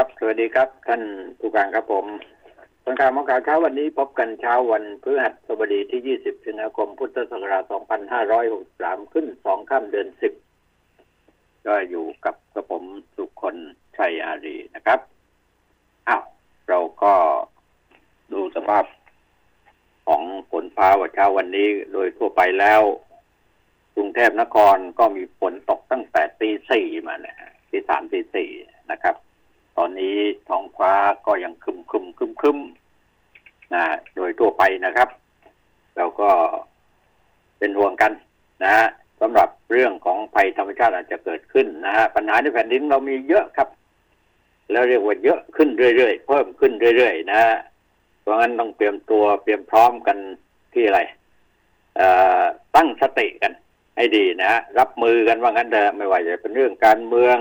ครับ สวัสดีครับ ท่านผู้การครับผมสังการมองข่าวเช้าวันนี้พบกันเช้าวันพฤหัสบดีที่ 20สิงหาคม พุทธศักราช 2563 ขึ้น2ค่ำเดือน 10 ก็อยู่กับกระผมสุคนชัยอารีนะครับ อ้าว เราก็ดูสภาพของฝนฟ้าว่าเช้าวันนี้โดยทั่วไปแล้วกรุงเทพนครก็มีฝนตกตั้งแต่ตีสี่มาเนี่ยตีสามตีสี่นะครับ ตอนนี้ท้องฟ้าก็ยังคึมคึมคึมคึมนะโดยทั่วไปนะครับ เราก็เป็นห่วงกันนะฮะสำหรับเรื่องของภัยธรรมชาติอาจจะเกิดขึ้นนะฮะปัญหาในแผ่นดินเรามีเยอะครับ แล้วเรียกว่าเยอะขึ้นเรื่อยๆเพิ่มขึ้นเรื่อยๆนะฮะเพราะงั้นต้องเตรียมตัวเตรียมพร้อมกันที่อะไรตั้งสติกัน ให้ดีนะฮะรับมือกันว่างั้นเถอะไม่ว่าจะเป็นเรื่องการเมือง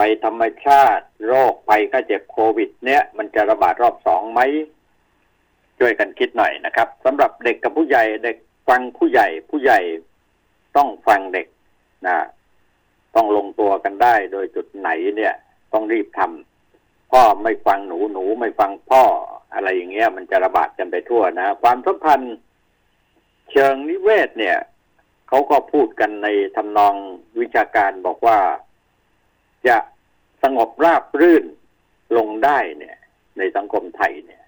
ภัยธรรมชาติ โรคภัยไข้เจ็บโควิด เนี่ย มันจะระบาดรอบสองไหมช่วยกันคิดหน่อยนะครับสำหรับเด็กกับผู้ใหญ่เด็กฟังผู้ใหญ่ ผู้ใหญ่ต้องฟังเด็กนะต้องลงตัวกันได้โดยจุดไหนเนี่ย ต้องรีบทำพ่อไม่ฟังหนูหนูไม่ฟังพ่ออะไรอย่างเงี้ย มันจะระบาดกันไปทั่วนะความสัมพันธ์เชิงนิเวศเนี่ยเขาก็พูดกันในทำนองวิชาการบอกว่า จะสงบราบรื่นลงได้เนี่ย ในสังคมไทยเนี่ย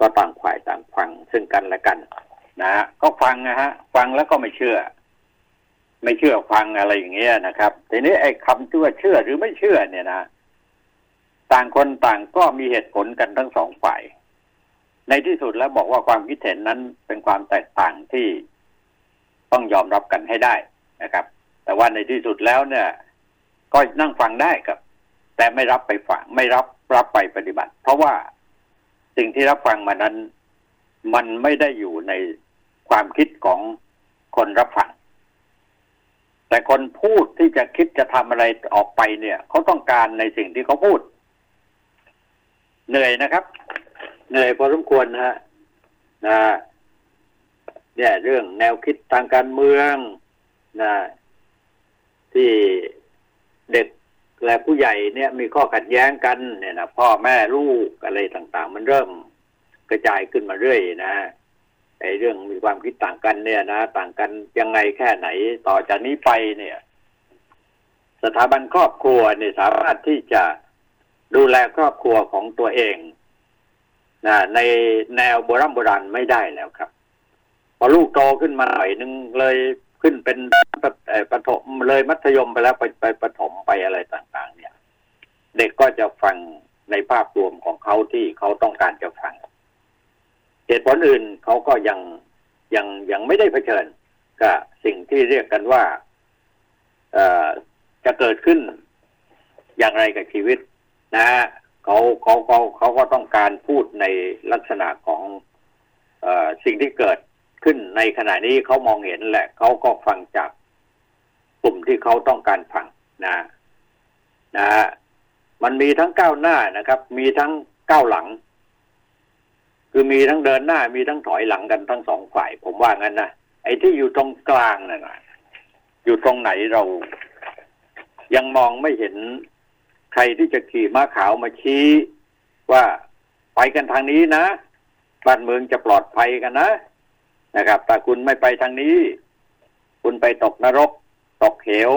ก็ต่างฝ่ายต่างฟังซึ่งกันและกันนะฮะก็ฟังนะฮะ ฟังแล้วก็ไม่เชื่อ ไม่เชื่อฟังอะไรอย่างเงี้ยนะครับทีนี้ไอ้คำที่ว่าเชื่อหรือไม่เชื่อเนี่ยนะต่างคนต่างก็มีเหตุผลกันทั้งสองฝ่าย ในที่สุดแล้วบอกว่าความคิดเห็นนั้นเป็นความแตกต่างที่ต้องยอมรับกันให้ได้นะครับ แต่ว่าในที่สุดแล้วเนี่ย ก็นั่งฟังได้ครับ แต่ไม่รับไปฟังไม่รับรับไปปฏิบัติ เพราะว่าสิ่งที่รับฟังมานั้น มันไม่ได้อยู่ในความคิดของคนรับฟัง แต่คนพูดที่จะคิดจะทำอะไรออกไปเนี่ยเขาต้องการในสิ่งที่เขาพูด เหนื่อยนะครับ เหนื่อยพอสมควรฮะนะเนี่ยเรื่องแนวคิดทางการเมืองนะที่ เด็กและผู้ใหญ่เนี่ยมีข้อขัดแย้งกันเนี่ยนะพ่อแม่ลูกอะไรต่างๆ มันเริ่มกระจายขึ้นมาเรื่อยนะไอ้เรื่องมีความคิดต่างกันเนี่ยนะต่างกันยังไงแค่ไหนต่อจากนี้ไปเนี่ย สถาบันครอบครัวเนี่ยสามารถที่จะดูแลครอบครัวของตัวเองนะในแนวโบราณโบราณไม่ได้แล้วครับ พอลูกโตขึ้นมาหน่อยนึงเลยขึ้นเป็นประถมเลยมัธยมไปแล้วไปไปปไป อะไรต่าง ๆ เนี่ย เด็กก็จะฟังในภาพรวมของเขาที่เขาต้องการจะฟังเหตุผลอื่นเขาก็ยังยังยังไม่ได้เผชิญกับสิ่งที่เรียกกันว่าจะเกิดขึ้นอย่างไรกับชีวิต นะเขาเขาเขาเขาก็ต้องการพูดในลักษณะของอสิ่งที่เกิดขึ้นในขณะนี้เขามองเห็นแหละเขาก็ฟังจากกลุ่มที่เขาต้องการฟังนะ นะฮะมันมีทั้งก้าวหน้านะครับ มีทั้งก้าวหลัง คือมีทั้งเดินหน้ามีทั้งถอยหลังกันทั้งสองฝ่าย ผมว่างั้นนะไอ้ที่อยู่ตรงกลางนั่นนะอยู่ตรงไหนเรา ยังมองไม่เห็นใครที่จะขี่ม้าขาวมาชี้ว่าไปกันทางนี้นะบ้านเมืองจะปลอดภัยกันนะนะครับถ้าคุณไม่ไปทางนี้ คุณไปตกนรก ตกเหว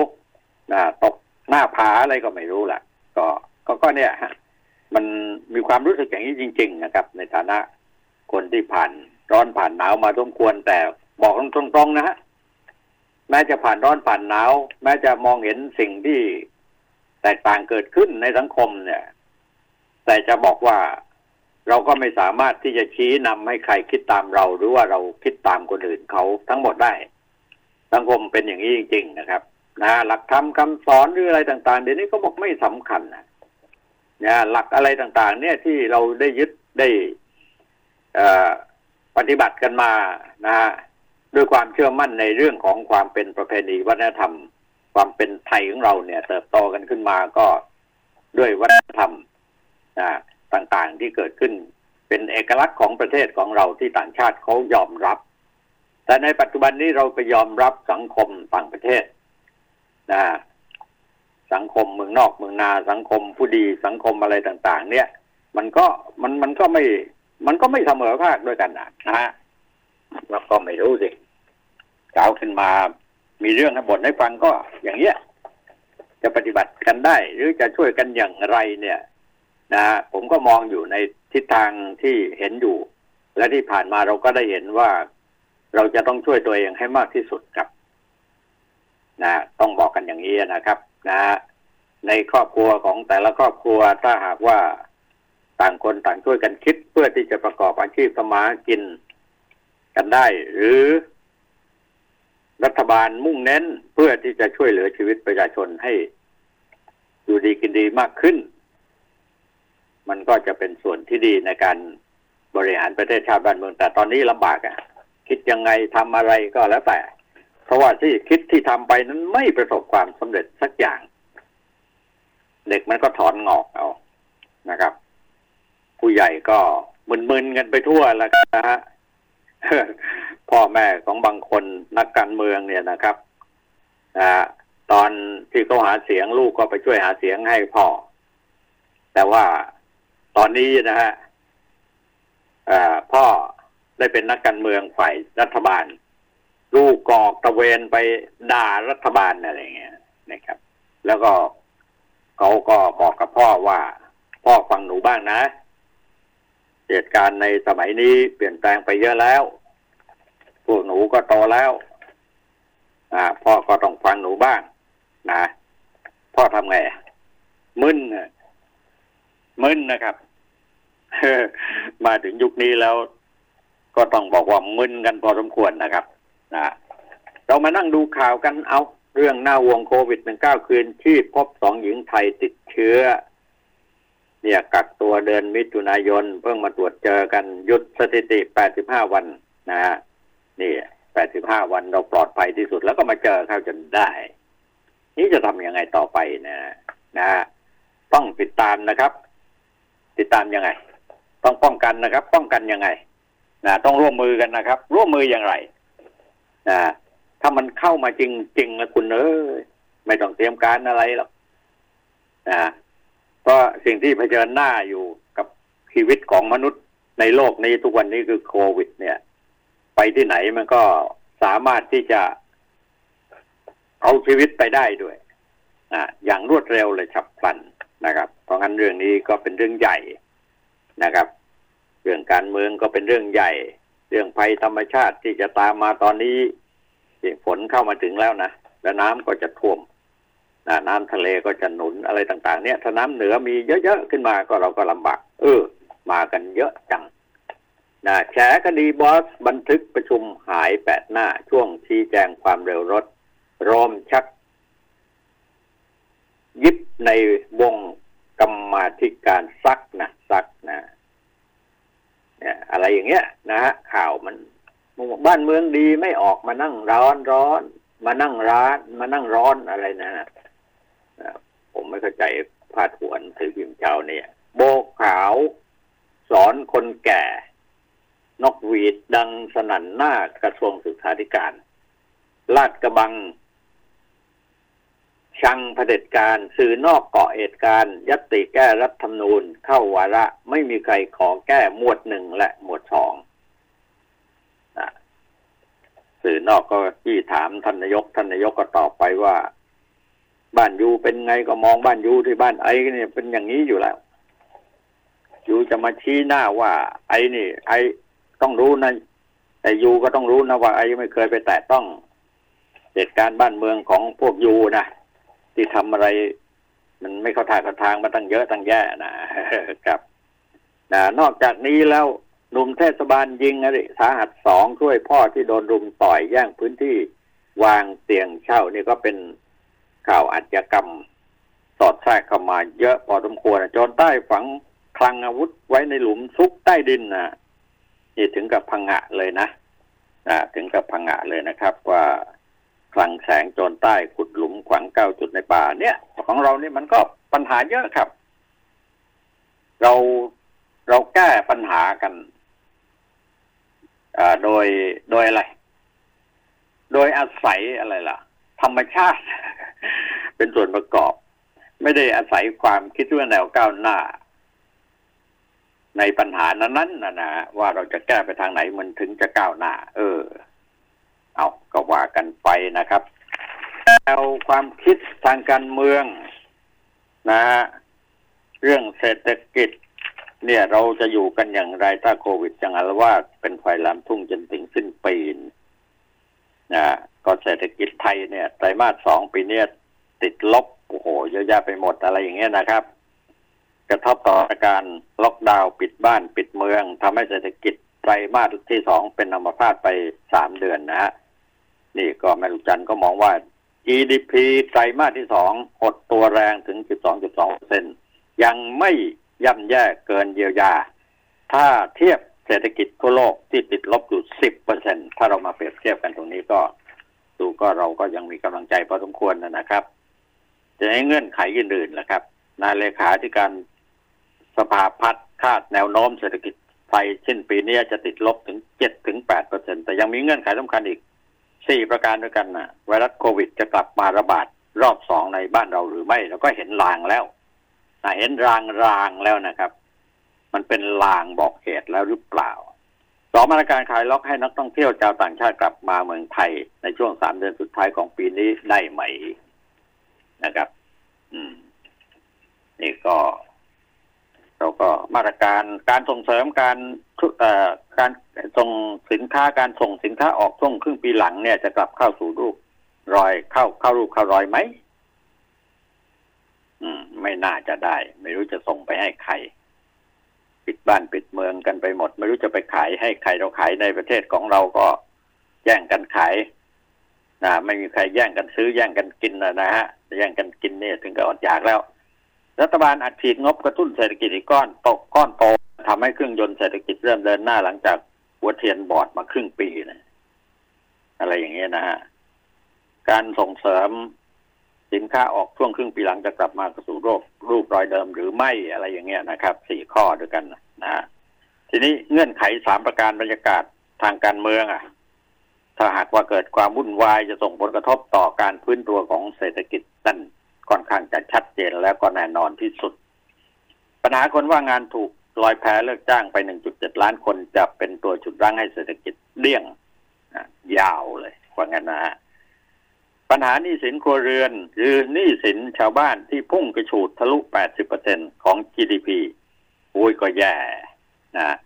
นะตก หน้าผาอะไรก็ไม่รู้แหละก็ก็ก็เนี่ยฮะมันมีความรู้สึกอย่างนี้จริง ๆ นะครับ ในฐานะคนที่ผ่านร้อนผ่านหนาวมาทุกควรแต่บอกตรงๆนะฮะแม้จะผ่านร้อนผ่านหนาวแม้จะมองเห็นสิ่งที่แตกต่างเกิดขึ้นในสังคมเนี่ย แต่จะบอกว่าเราก็ไม่สามารถที่จะชี้นำให้ใครคิดตามเรา หรือว่าเราคิดตามคนอื่นเขาทั้งหมดได้ สังคมเป็นอย่างนี้จริง ๆ นะครับ นะหลักธรรมคาสอนหรืออะไรต่างๆ เดี๋ยวนี้ก็บอกไม่สำคัญนะนะหลักอะไรต่างๆ เนี่ยที่เราได้ยึดได้ปฏิบัติกันมานะด้วยความเชื่อมั่นในเรื่องของความเป็นประเพณีวัฒนธรรม ความเป็นไทยของเราเนี่ย เติบโตกันขึ้นมาก็ด้วยวัฒนธรรมนะต่างๆที่เกิดขึ้นเป็นเอกลักษณ์ของประเทศของเราที่ต่างชาติเขายอมรับ แต่ในปัจจุบันนี้เราไปยอมรับสังคมต่างประเทศ นะสังคมเมืองนอกเมืองนาสังคมผู้ดีสังคมอะไรต่าง ๆ เนี่ย มันก็มันมันก็ไม่ มันก็ไม่เสมอภาคด้วยกันนะฮะแล้วก็ไม่รู้สิกล่าวขึ้นมามีเรื่องให้บทให้ฟังก็อย่างเงี้ย จะปฏิบัติกันได้ หรือจะช่วยกันอย่างไรเนี่ย นะผมก็มองอยู่ในทิศทางที่เห็นอยู่ และที่ผ่านมาเราก็ได้เห็นว่า เราจะต้องช่วยตัวเองให้มากที่สุดครับ นะต้องบอกกันอย่างนี้นะครับนะในครอบครัวของแต่ละครอบครัวถ้าหากว่าต่างคนต่างช่วยกันคิดเพื่อที่จะประกอบอาชีพสมากินกันได้ หรือ รัฐบาลมุ่งเน้นเพื่อที่จะช่วยเหลือชีวิตประชาชนให้อยู่ดีกินดีมากขึ้น มันก็จะเป็นส่วนที่ดีในการบริหารประเทศชาติบ้านเมืองแต่ตอนนี้ลำบากอะ่ะ คิดยังไงทำอะไรก็แล้วแต่ เพราะว่าที่คิดที่ทำไปนั้นไม่ประสบความสำเร็จสักอย่าง เด็กมันก็ถอนงอกเอานะครับ ผู้ใหญ่ก็มึนๆกันไปทั่วแล้วนะฮะพ่อแม่ของบางคนนักการเมืองเนี่ยนะครับนะตอนที่เขาหาเสียงลูกก็ไปช่วยหาเสียงให้พ่อ แต่ว่าตอนนี้นะฮะพ่อได้เป็นนักการเมืองฝ่ายรัฐบาล ลูกกอกตะเวนไปด่ารัฐบาลอะไรเงี้ยนะครับ แล้วก็เขาก็บอกกับพ่อว่า พ่อฟังหนูบ้างนะ เหตุการณ์ในสมัยนี้เปลี่ยนแปลงไปเยอะแล้ว พวกหนูก็โตแล้ว อ่า พ่อก็ต้องฟังหนูบ้าง นะพ่อทำไงมึนมึนนะครับมาถึงยุคนี้แล้ว ก็ต้องบอกว่ามึนกันพอสมควรนะครับ นะเรามานั่งดูข่าวกันเอาเรื่องหน้าวงโควิดหนึ่งเก้าคืนที่พบสองหญิงไทยติดเชื้อ เนี่ยกักตัวเดือนมิถุนายน เพิ่งมาตรวจเจอกันหยุดสถิติแปดสิบห้าวันนะฮะนี่แปดสิบห้าวันเราปลอดภัยที่สุดแล้วก็มาเจอเข้าจนได้ นี่จะทำยังไงต่อไปนะนะต้องติดตามนะครับ ติดตามยังไง ต้องป้องกันนะครับ ป้องกันยังไงนะต้องร่วมมือกันนะครับ ร่วมมืออย่างไร นะถ้ามันเข้ามาจริงๆแล้วคุณเอ้ยไม่ต้องเตรียมการอะไรหรอกนะเพราะสิ่งที่เผชิญหน้าอยู่กับชีวิตของมนุษย์ในโลกนี้ทุกวันนี้คือโควิด เนี่ย ไปที่ไหนมันก็สามารถที่จะเอาชีวิตไปได้ด้วยอ่าอย่างรวดเร็วเลยฉับพลันนะครับ เพราะงั้นเรื่องนี้ก็เป็นเรื่องใหญ่นะครับ เรื่องการเมืองก็เป็นเรื่องใหญ่ เรื่องภัยธรรมชาติที่จะตามมาตอนนี้ฝนเข้ามาถึงแล้วนะแล้วน้ำก็จะท่วมน้ำทะเลก็จะหนุนอะไรต่าง ๆ เนี่ย ถ้าน้ำเหนือมีเยอะๆขึ้นมาก็เราก็ลำบากเออ มากันเยอะจังนะแฉคดีบอสบันทึกประชุมหายแปดหน้า ช่วงชี้แจงความเร็วรถรอมชัก ยิบในวงกรรมาธิการซักนะซักนะ เนี่ยอะไรอย่างเงี้ยนะฮะข่าวมันบ้านเมืองดีไม่ออกมานั่งร้อนร้อน มานั่งร้านมานั่งร้อนอะไรนะผมไม่เข้าใจพาดหัวถือพิมพ์เช้าเนี่ย โบกขาว สอนคนแก่ นกหวีดดังสนั่นหน้ากระทรวงศึกษาธิการลาดกระบัง ชังเผด็จการสื่อนอกเกาะเหตุการณ์ยัตติแก้รัฐธรรมนูญเข้าวาระไม่มีใครขอแก้หมวดหนึ่งและหมวดสองสื่อนอกก็ที่ถามท่านนายกท่านนายกก็ตอบไปว่า บ้านยูเป็นไงก็มองบ้านยูที่บ้านไอ้เนี่ยเป็นอย่างนี้อยู่แล้วยูจะมาชี้หน้าว่า ไอ้นี่ ไอ้ต้องรู้นะแต่ยูก็ต้องรู้นะว่าไอ้ไม่เคยไปแตะต้องเหตุการณ์บ้านเมืองของพวกยูนะ ที่ทำอะไร มันไม่เข้าทางเข้าทางมาตั้งเยอะตั้งแย่นะครับนะนอกจากนี้แล้วหนุ่มเทศบาลยิงอะไรสาหัสสองช่วยพ่อที่โดนรุมต่อยแย่งพื้นที่วางเตียงเช่านี่ก็เป็นข่าวอาชญากรรมสอดแทรกเข้ามาเยอะพอสมควรจนใต้ฝังคลังอาวุธไว้ในหลุมซุกใต้ดินนะนี่ถึงกับพังงะเลยนะนะถึงกับพังงะเลยนะครับ ว่า คลังแสงโจรใต้ขุดหลุมขวางเก้าจุดในป่าเนี่ย ของเรานี่มันก็ปัญหาเยอะครับ เราเราแก้ปัญหากันโดยโดยอะไร โดยอาศัยอะไรล่ะ ธรรมชาติ เป็นส่วนประกอบ ไม่ได้อาศัยความคิดว่าแนวก้าวหน้า ในปัญหานั้นๆนะนะว่าเราจะแก้ไปทางไหนมันถึงจะก้าวหน้า เออ เอาก็ว่ากันไปนะครับแนวความคิดทางการเมืองนะฮะเรื่องเศรษฐกิจ เนี่ยเราจะอยู่กันอย่างไรถ้าโควิดจังอารวาสเป็นไฟลามทุ่งจนถึงสิ้นปีนะก็เศรษฐกิจไทยเนี่ยไตรมาสสองปีเนี้ยติดลบโอ้โหเยอะแยะไปหมดอะไรอย่างเงี้ยนะครับ กระทบต่อการล็อกดาวน์ปิดบ้านปิดเมืองทำให้เศรษฐกิจไตรมาสที่สองเป็นอัมพาตไปสามเดือนนะฮะ นี่ก็แม่ลูกจันก็มองว่า GDP ไตรมาสที่สองหดตัวแรงถึง 12.2เซนยังไม่ย่ำแย่เกินเยียวยา ถ้าเทียบเศรษฐกิจทั่วโลกที่ติดลบอยู่ 10เปอร์เซ็นถ้าเรามาเปรียบเทียบกันตรงนี้ก็ ดูก็เราก็ยังมีกำลังใจพอสมควรนะครับ จะให้เงื่อนไขอื่นๆนะครับ นายเลขาธิการสภาพัฒน์คาดแนวโน้มเศรษฐกิจไทยสิ้นปีนี้จะติดลบถึง7ถึง8เปอร์เซ็นแต่ยังมีเงื่อนไขสำคัญอีก 4ประการด้วยกันนะไวรัสโควิดจะกลับมาระบาดรอบสองในบ้านเราหรือไม่เราก็เห็นลางแล้วนะเห็นรางรางแล้วนะครับ มันเป็นลางบอกเหตุแล้วหรือเปล่าสองมาตรการคลายล็อกให้นักท่องเที่ยวชาวต่างชาติกลับมาเมืองไทย ในช่วงสามเดือนสุดท้ายของปีนี้ได้ไหมนะครับ อืม นี่ก็ เราก็มาตรการการส่งเสริมการเอ่อการส่งสินค้าการส่งสินค้าออกช่วงครึ่งปีหลังเนี่ยจะกลับเข้าสู่รูปรอยเข้าเข้ารูปเข้ารอยไหมอืม ไม่น่าจะได้ ไม่รู้จะส่งไปให้ใครปิดบ้านปิดเมืองกันไปหมด ไม่รู้จะไปขายให้ใครเราขายในประเทศของเราก็แย่งกันขายนะไม่มีใครแย่งกันซื้อแย่งกันกินนะนะฮะแย่งกันกินเนี่ยถึงกับอดอยากแล้ว รัฐบาลอัดฉีดงบกระตุ้นเศรษฐกิจอีกก้อนตกก้อนโตทำให้เครื่องยนต์เศรษฐกิจเริ่มเดินหน้าหลังจากหัวเทียนบอดมาครึ่งปีนะอะไรอย่างเงี้ยนะฮะการส่งเสริมสินค้าออกช่วงครึ่งปีหลังจะกลับมาสู่รูปรูปรอยเดิมหรือไม่อะไรอย่างเงี้ยนะครับสี่ข้อด้วยกันนะฮะทีนี้เงื่อนไขสามประการบรรยากาศทางการเมืองอะ ถ้าหากว่าเกิดความวุ่นวายจะส่งผลกระทบต่อการพื้นตัวของเศรษฐกิจนั่น ค่อนข้างจะชัดเจนแล้วก็แน่นอนที่สุด ปัญหาคนว่างงานถูกลอยแพเลิกจ้างไป 1.7 ล้านคนจะเป็นตัวจุดรั้งให้เศรษฐกิจเลี่ยงยาวเลยว่างั้นนะฮะปัญหาหนี้สินครัวเรือนหรือหนี้สินชาวบ้านที่พุ่งกระฉูดทะลุ 80%ของ GDP โอ้ยก็แย่นะ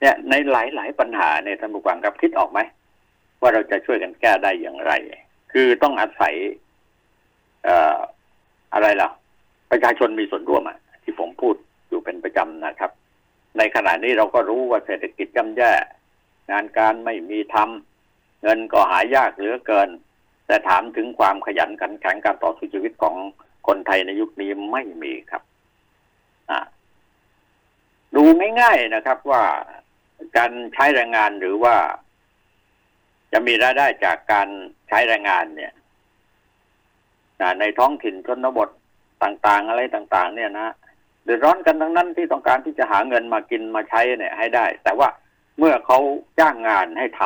เนี่ยในหลาย ๆ ปัญหาเนี่ยท่านผู้ฟังครับคิดออกไหม ว่าเราจะช่วยกันแก้ได้อย่างไร คือต้องอาศัย อะไรล่ะ ประชาชนมีส่วนร่วมอะที่ผมพูดอยู่เป็นประจำนะครับ ในขณะนี้เราก็รู้ว่าเศรษฐกิจย่ำแย่ งานการไม่มีทำเงินก็หายากเหลือเกิน แต่ถามถึงความขยันขันแข็งการต่อสู้ชีวิตของคนไทยในยุคนี้ไม่มีครับอ่าดูง่ายๆนะครับว่าการใช้แรงงานหรือว่า จะมีรายได้จากการใช้แรงงานเนี่ย ในท้องถิ่นชนบทต่างๆ อะไรต่างๆ เนี่ยนะเดือดร้อนกันทั้งนั้นที่ต้องการที่จะหาเงินมากินมาใช้เนี่ย ให้ได้ แต่ว่าเมื่อเขาจ้างงานให้ท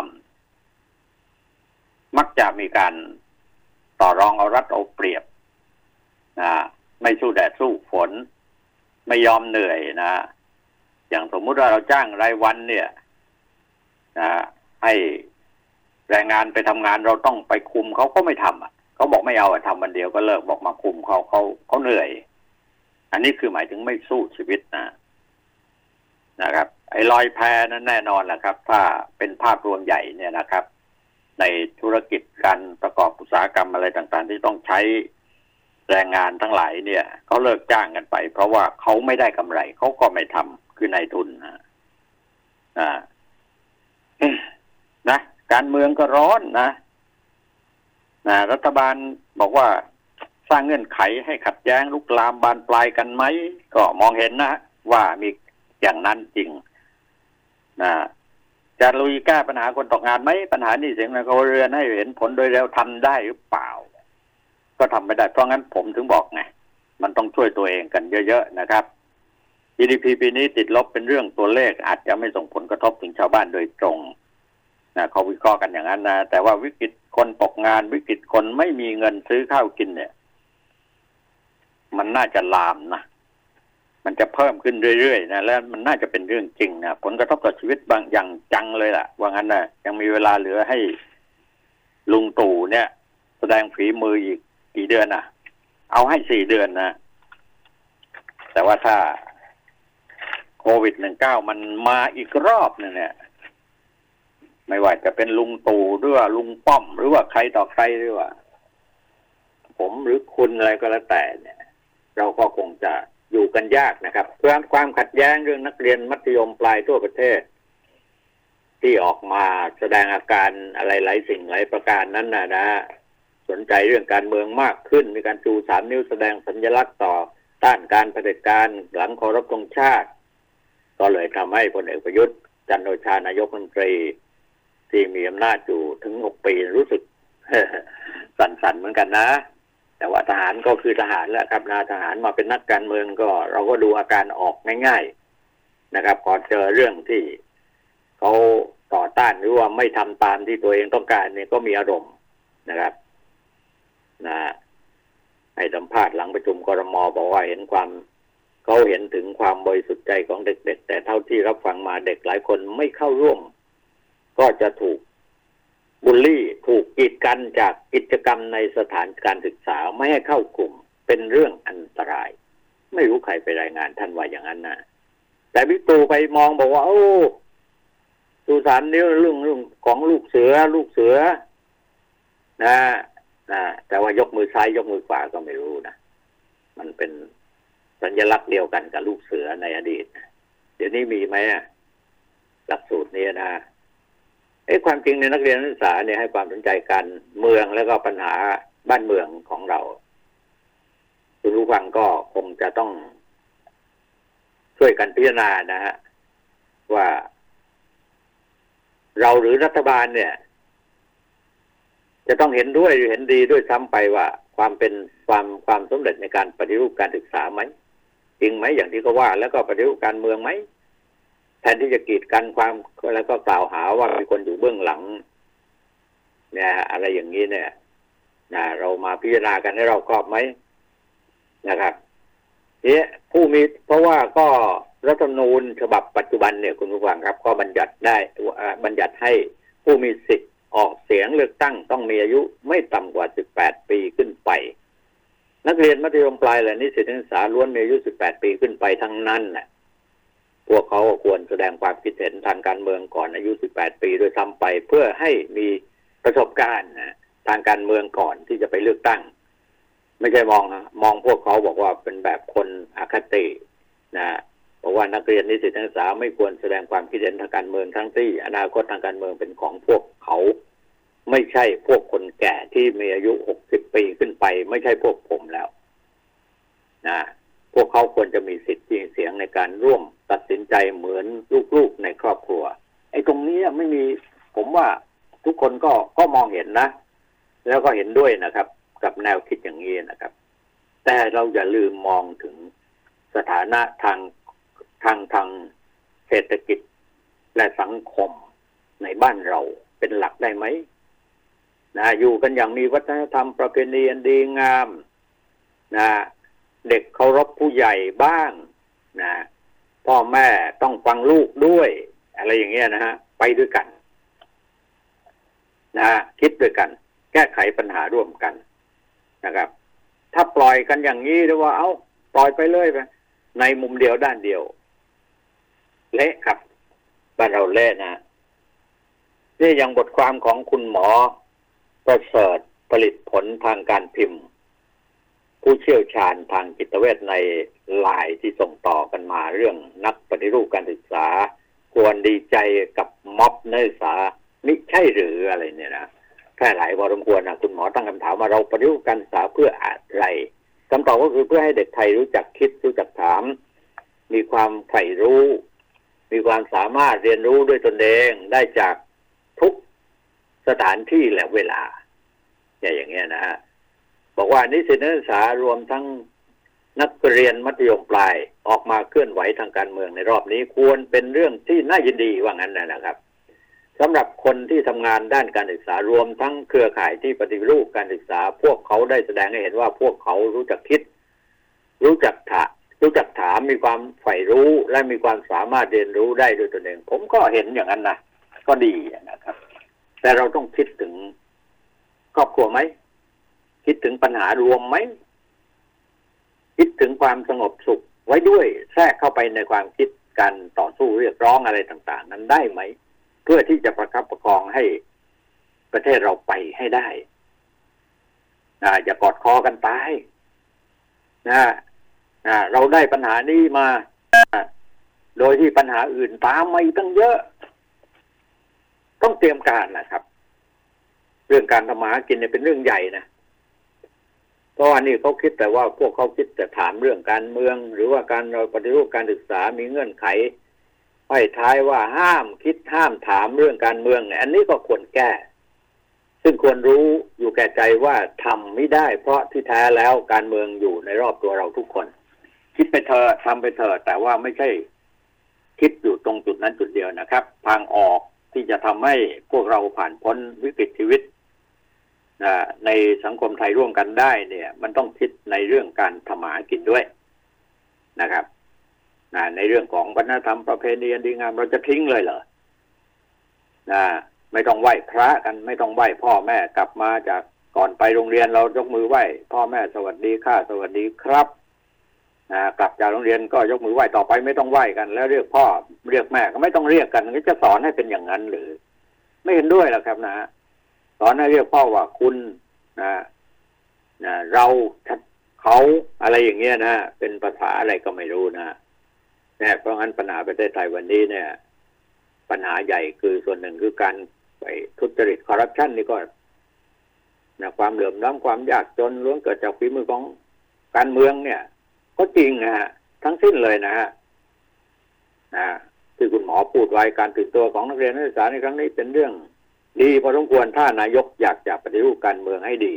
ำมักจะมีการต่อรองเอารัดเอาเปรียบนะไม่สู้แดดสู้ฝน ไม่ยอมเหนื่อยนะอย่างสมมุติว่าเราจ้างรายวันเนี่ยนะให้แรงงานไปทำงานเราต้องไปคุมเขาก็ไม่ทำอะ เขาบอกไม่เอาทำวันเดียวก็เลิกบอกมาคุมเขาเขาเขาเหนื่อย อันนี้คือหมายถึงไม่สู้ชีวิตนะนะครับ ไอ้ลอยแพนั้นแน่นอนแหละครับ ถ้าเป็นภาพรวมใหญ่เนี่ยนะครับ ในธุรกิจการประกอบอุตสาหกรรมอะไรต่าง ๆ ที่ต้องใช้แรงงานทั้งหลายเนี่ยเขาเลิกจ้างกันไป เพราะว่าเขาไม่ได้กำไรเขาก็ไม่ทำคือนายทุนนะอ่านะการเมืองก็ร้อนนะ นะรัฐบาลบอกว่าสร้างเงื่อนไขให้ขัดแย้งลุกลามบานปลายกันไหม ก็มองเห็นนะว่ามีอย่างนั้นจริงนะจะลุยแก้ปัญหาคนตกงานไหมปัญหานี่เสียงในครัวเรือนให้เห็นผลโดยเร็วทำได้หรือเปล่า ก็ทำไม่ได้ เพราะงั้นผมถึงบอกไงมันต้องช่วยตัวเองกันเยอะๆนะครับ GDP ปีนี้ติดลบเป็นเรื่องตัวเลข อาจจะไม่ส่งผลกระทบถึงชาวบ้านโดยตรงนะเขาวิเคราะห์กันอย่างนั้นนะแต่ว่าวิกฤต คนตกงานวิกฤตคนไม่มีเงินซื้อข้าวกินเนี่ย มันน่าจะลามนะมันจะเพิ่มขึ้นเรื่อยๆนะแล้วมันน่าจะเป็นเรื่องจริงนะผลกระทบต่อชีวิตบางอย่างจังเลยล่ะ ว่างั้นนะยังมีเวลาเหลือให้ลุงตู่เนี่ย แสดงฝีมืออีกกี่เดือนนะเอาให้สี่เดือนนะแต่ว่าถ้าโควิดหนึ่งเก้ามันมาอีกรอบนึงเนี่ย ไม่ว่าจะเป็นลุงตู่หรือว่าลุงป้อม หรือว่าใครต่อใครหรือว่า ผมหรือคุณอะไรก็แล้วแต่เนี่ย เราก็คงจะอยู่กันยากนะครับเพื่อความขัดแย้งเรื่องนักเรียนมัธยมปลายทั่วประเทศ ที่ออกมาแสดงอาการอะไรหลายสิ่งหลายประการนั้นนะนะสนใจเรื่องการเมืองมากขึ้น มีการชูสามนิ้วแสดงสัญลักษณ์ต่อต้านการเผด็จการหลังคารพธงชาติ ก็เลยทำให้พลเอกประยุทธ์จันโอชานายกรัฐมนตรี ที่มีอำนาจอยู่ถึงหกปีรู้สึกสั่นๆเหมือนกันนะ แต่ว่าทหารก็คือทหารแหละครับนาทหารมาเป็นนักการเมืองก็ เราก็ดูอาการออกง่ายๆนะครับพอเจอเรื่องที่เขาต่อต้านหรือว่าไม่ทำตามที่ตัวเองต้องการเนี่ยก็มีอารมณ์นะครับนะให้สัมภาษณ์หลังประชุมกรมบอกว่าเห็นความเขาเห็นถึงความบริสุทธิ์ใจของเด็ก ๆ แต่เท่าที่รับฟังมาเด็กหลายคนไม่เข้าร่วม ก็จะถูกบูลลี่ถูกกีดกันจากกิจกรรมในสถานการศึกษาไม่ให้เข้ากลุ่มเป็นเรื่องอันตราย ไม่รู้ใครไปรายงานท่านว่าอย่างนั้นนะแต่วิตูไปมองบอกว่า โอ้สุสานนี้เรื่องเรื่องของลูกเสือ ลูกเสือ นะนะแต่ว่ายกมือซ้ายยกมือขวาก็ไม่รู้นะมันเป็นสัญลักษณ์เดียวกันกับลูกเสือในอดีตเดี๋ยวนี้มีไหมหลักสูตรนี้นะ อ้ความจริงในนักเรียนนักศึกษาเนี่ยให้ความสนใจการเมืองแล้วก็ปัญหาบ้านเมืองของเราคุณผู้ฟังก็คงจะต้องช่วยกันพิจารณานะฮะว่า เราหรือรัฐบาลเนี่ย จะต้องเห็นด้วยหรือเห็นดีด้วยซ้ำไปว่า ความเป็นความความสำเร็จในการปฏิรูปการศึกษาไหมจริงไหมอย่างที่เขาว่า แล้วก็ปฏิรูปการเมืองไหมแทนที่จะกีดกันความแล้วก็กล่าวหาว่ามีคนอย เบื้องหลัง เนี่ยอะไรอย่างนี้เนี่ยนะเรามาพิจารณากันให้เราครอบไหมนะครับเนี่ยผู้มีเพราะว่าก็รัฐธรรมนูญฉบับปัจจุบันเนี่ยคุณผู้ฟังครับ ก็บัญญัติได้บัญญัติให้ผู้มีสิทธิ์ออกเสียงเลือกตั้งต้องมีอายุไม่ต่ำกว่า 18 ปีขึ้นไป นักเรียนมัธยมปลายและนิสิตนักศึกษาล้วนมีอายุ 18 ปีขึ้นไปทั้งนั้นแหละ พวกเขาควรแสดงความคิดเห็นทางการเมืองก่อนอายุ 18 ปีโดยซ้ำไป เพื่อให้มีประสบการณ์นะทางการเมืองก่อนที่จะไปเลือกตั้ง ไม่ใช่มองมองพวกเขาบอกว่าเป็นแบบคนอคตินะบอกว่านักเรียนนิสิตนักศึกษาไม่ควรแสดงความคิดเห็นทางการเมืองทั้งที่ อนาคตทางการเมืองเป็นของพวกเขา ไม่ใช่พวกคนแก่ที่มีอายุหกสิบปีขึ้นไป ไม่ใช่พวกผมแล้วนะพวกเขาควรจะมีสิทธิ์เสียงในการร่วม ตัดสินใจเหมือนลูกๆในครอบครัว ไอ้ตรงนี้ไม่มีผมว่าทุกคนก็ก็มองเห็นนะ แล้วก็เห็นด้วยนะครับ กับแนวคิดอย่างนี้นะครับ แต่เราอย่าลืมมองถึงสถานะทางทางทางเศรษฐกิจและสังคมในบ้านเราเป็นหลักได้ไหมนะอยู่กันอย่างมีวัฒนธรรมประเพณีอันดีงาม นะ เด็กเคารพผู้ใหญ่บ้าง นะ พ่อแม่ต้องฟังลูกด้วย อะไรอย่างเงี้ยนะฮะ ไปด้วยกัน นะฮะคิดด้วยกัน แก้ไขปัญหาร่วมกันนะครับ ถ้าปล่อยกันอย่างนี้หรือว่าเอา้าปล่อยไปเลยไปในมุมเดียวด้านเดียว เละครับบ้านเราเละนะนี่อย่างบทความของคุณหมอประเสริฐผลิตผลทางการพิมพ์ ผู้เชี่ยวชาญทางจิตเวชในลายที่ส่งต่อกันมาเรื่องนักปฏิรูปการศึกษา ควรดีใจกับม็อบนักศึกษานี่ใช่หรืออะไรเนี่ยนะแค่หลายพอสมควรนะคุณหมอตั้งคำถามว่าเราปฏิรูปการศึกษาเพื่ออะไรคำตอบก็คือเพื่อให้เด็กไทยรู้จักคิดรู้จักถาม มีความใฝ่รู้ มีความสามารถเรียนรู้ด้วยตนเองได้จากทุกสถานที่และเวลา อย่างเงี้ยนะฮะ บอกว่านิสิตนักศึกษารวมทั้งนักเรียนมัธยมปลายออกมาเคลื่อนไหวทางการเมืองในรอบนี้ควรเป็นเรื่องที่น่ายินดีว่างั้นนะครับสำหรับคนที่ทำงานด้านการศึกษารวมทั้งเครือข่ายที่ปฏิรูปการศึกษา พวกเขาได้แสดงให้เห็นว่าพวกเขารู้จักคิด รู้จักถารู้จักถามมีความใฝ่รู้และมีความสามารถเรียนรู้ได้ด้วยตนเอง ผมก็เห็นอย่างนั้นนะก็ดีนะครับ แต่เราต้องคิดถึงครอบครัวไหม คิดถึงปัญหารวมไหมคิดถึงความสงบสุขไว้ด้วยแทรกเข้าไปในความคิดการต่อสู้เรียกร้องอะไรต่าง ๆ นั้นได้ไหม เพื่อที่จะประคับประคองให้ประเทศเราไปให้ได้นะอย่ากอดคอกันตายนะนะเราได้ปัญหานี้มา โดยที่ปัญหาอื่นตามมาอีกตั้งเยอะ ต้องเตรียมการนะครับ เรื่องการทำมาหากินเนี่ยเป็นเรื่องใหญ่นะ ราะว่านี่เขาคิดแต่ว่าพวกเขาคิดแต่ถามเรื่องการเมือง หรือว่าการปฏิรูปการศึกษามีเงื่อนไขห้ท้ายว่าห้ามคิดห้ามถามเรื่องการเมืองอันนี้ก็ควรแก้ ซึ่งควรรู้อยู่แก่ใจว่าทำไม่ได้ เพราะที่แท้แล้วการเมืองอยู่ในรอบตัวเราทุกคน คิดไปเถอะทำไปเถอะแต่ว่าไม่ใช่ คิดอยู่ตรงจุดนั้นจุดเดียวนะครับ ทางออกที่จะทำให้พวกเราผ่านพ้นวิกฤตชีวิต ในสังคมไทยร่วมกันได้เนี่ย มันต้องคิดในเรื่องการทำมาหากินด้วยนะครับนะในเรื่องของวัฒนธรรมประเพณีอันดีงามเราจะทิ้งเลยเหรอนะไม่ต้องไหว้พระกัน ไม่ต้องไหว้พ่อแม่กลับมาจากก่อนไปโรงเรียนเรายกมือไหว้พ่อแม่สวัสดีค่ะสวัสดีครับนะกลับจากโรงเรียนก็ยกมือไหว้ต่อไปไม่ต้องไหว้กัน แล้วเรียกพ่อเรียกแม่ก็ไม่ต้องเรียกกันก็จะสอนให้เป็นอย่างนั้นหรือ ไม่เห็นด้วยหรอกครับนะ สอนให้เรียกพ่อว่าคุณนะนะเราเขาอะไรอย่างเงี้ยนะเป็นภาษาอะไรก็ไม่รู้นะเนี่ยเพราะงั้นปัญหาประเทศไทยวันนี้เนี่ย ปัญหาใหญ่คือส่วนหนึ่งคือการไปทุจริตคอร์รัปชันนี่ก็นะความเหลื่อมล้ำความยากจนล้วนเกิดจากฝีมือของการเมืองเนี่ย ก็จริงนะฮะทั้งสิ้นเลยนะฮะนะที่คุณหมอพูดไว้การตื่นตัวของนักเรียนนักศึกษาในครั้งนี้เป็นเรื่อง ดีพอสมควรถ้านายกอยากจะปฏิรูปการเมืองให้ดี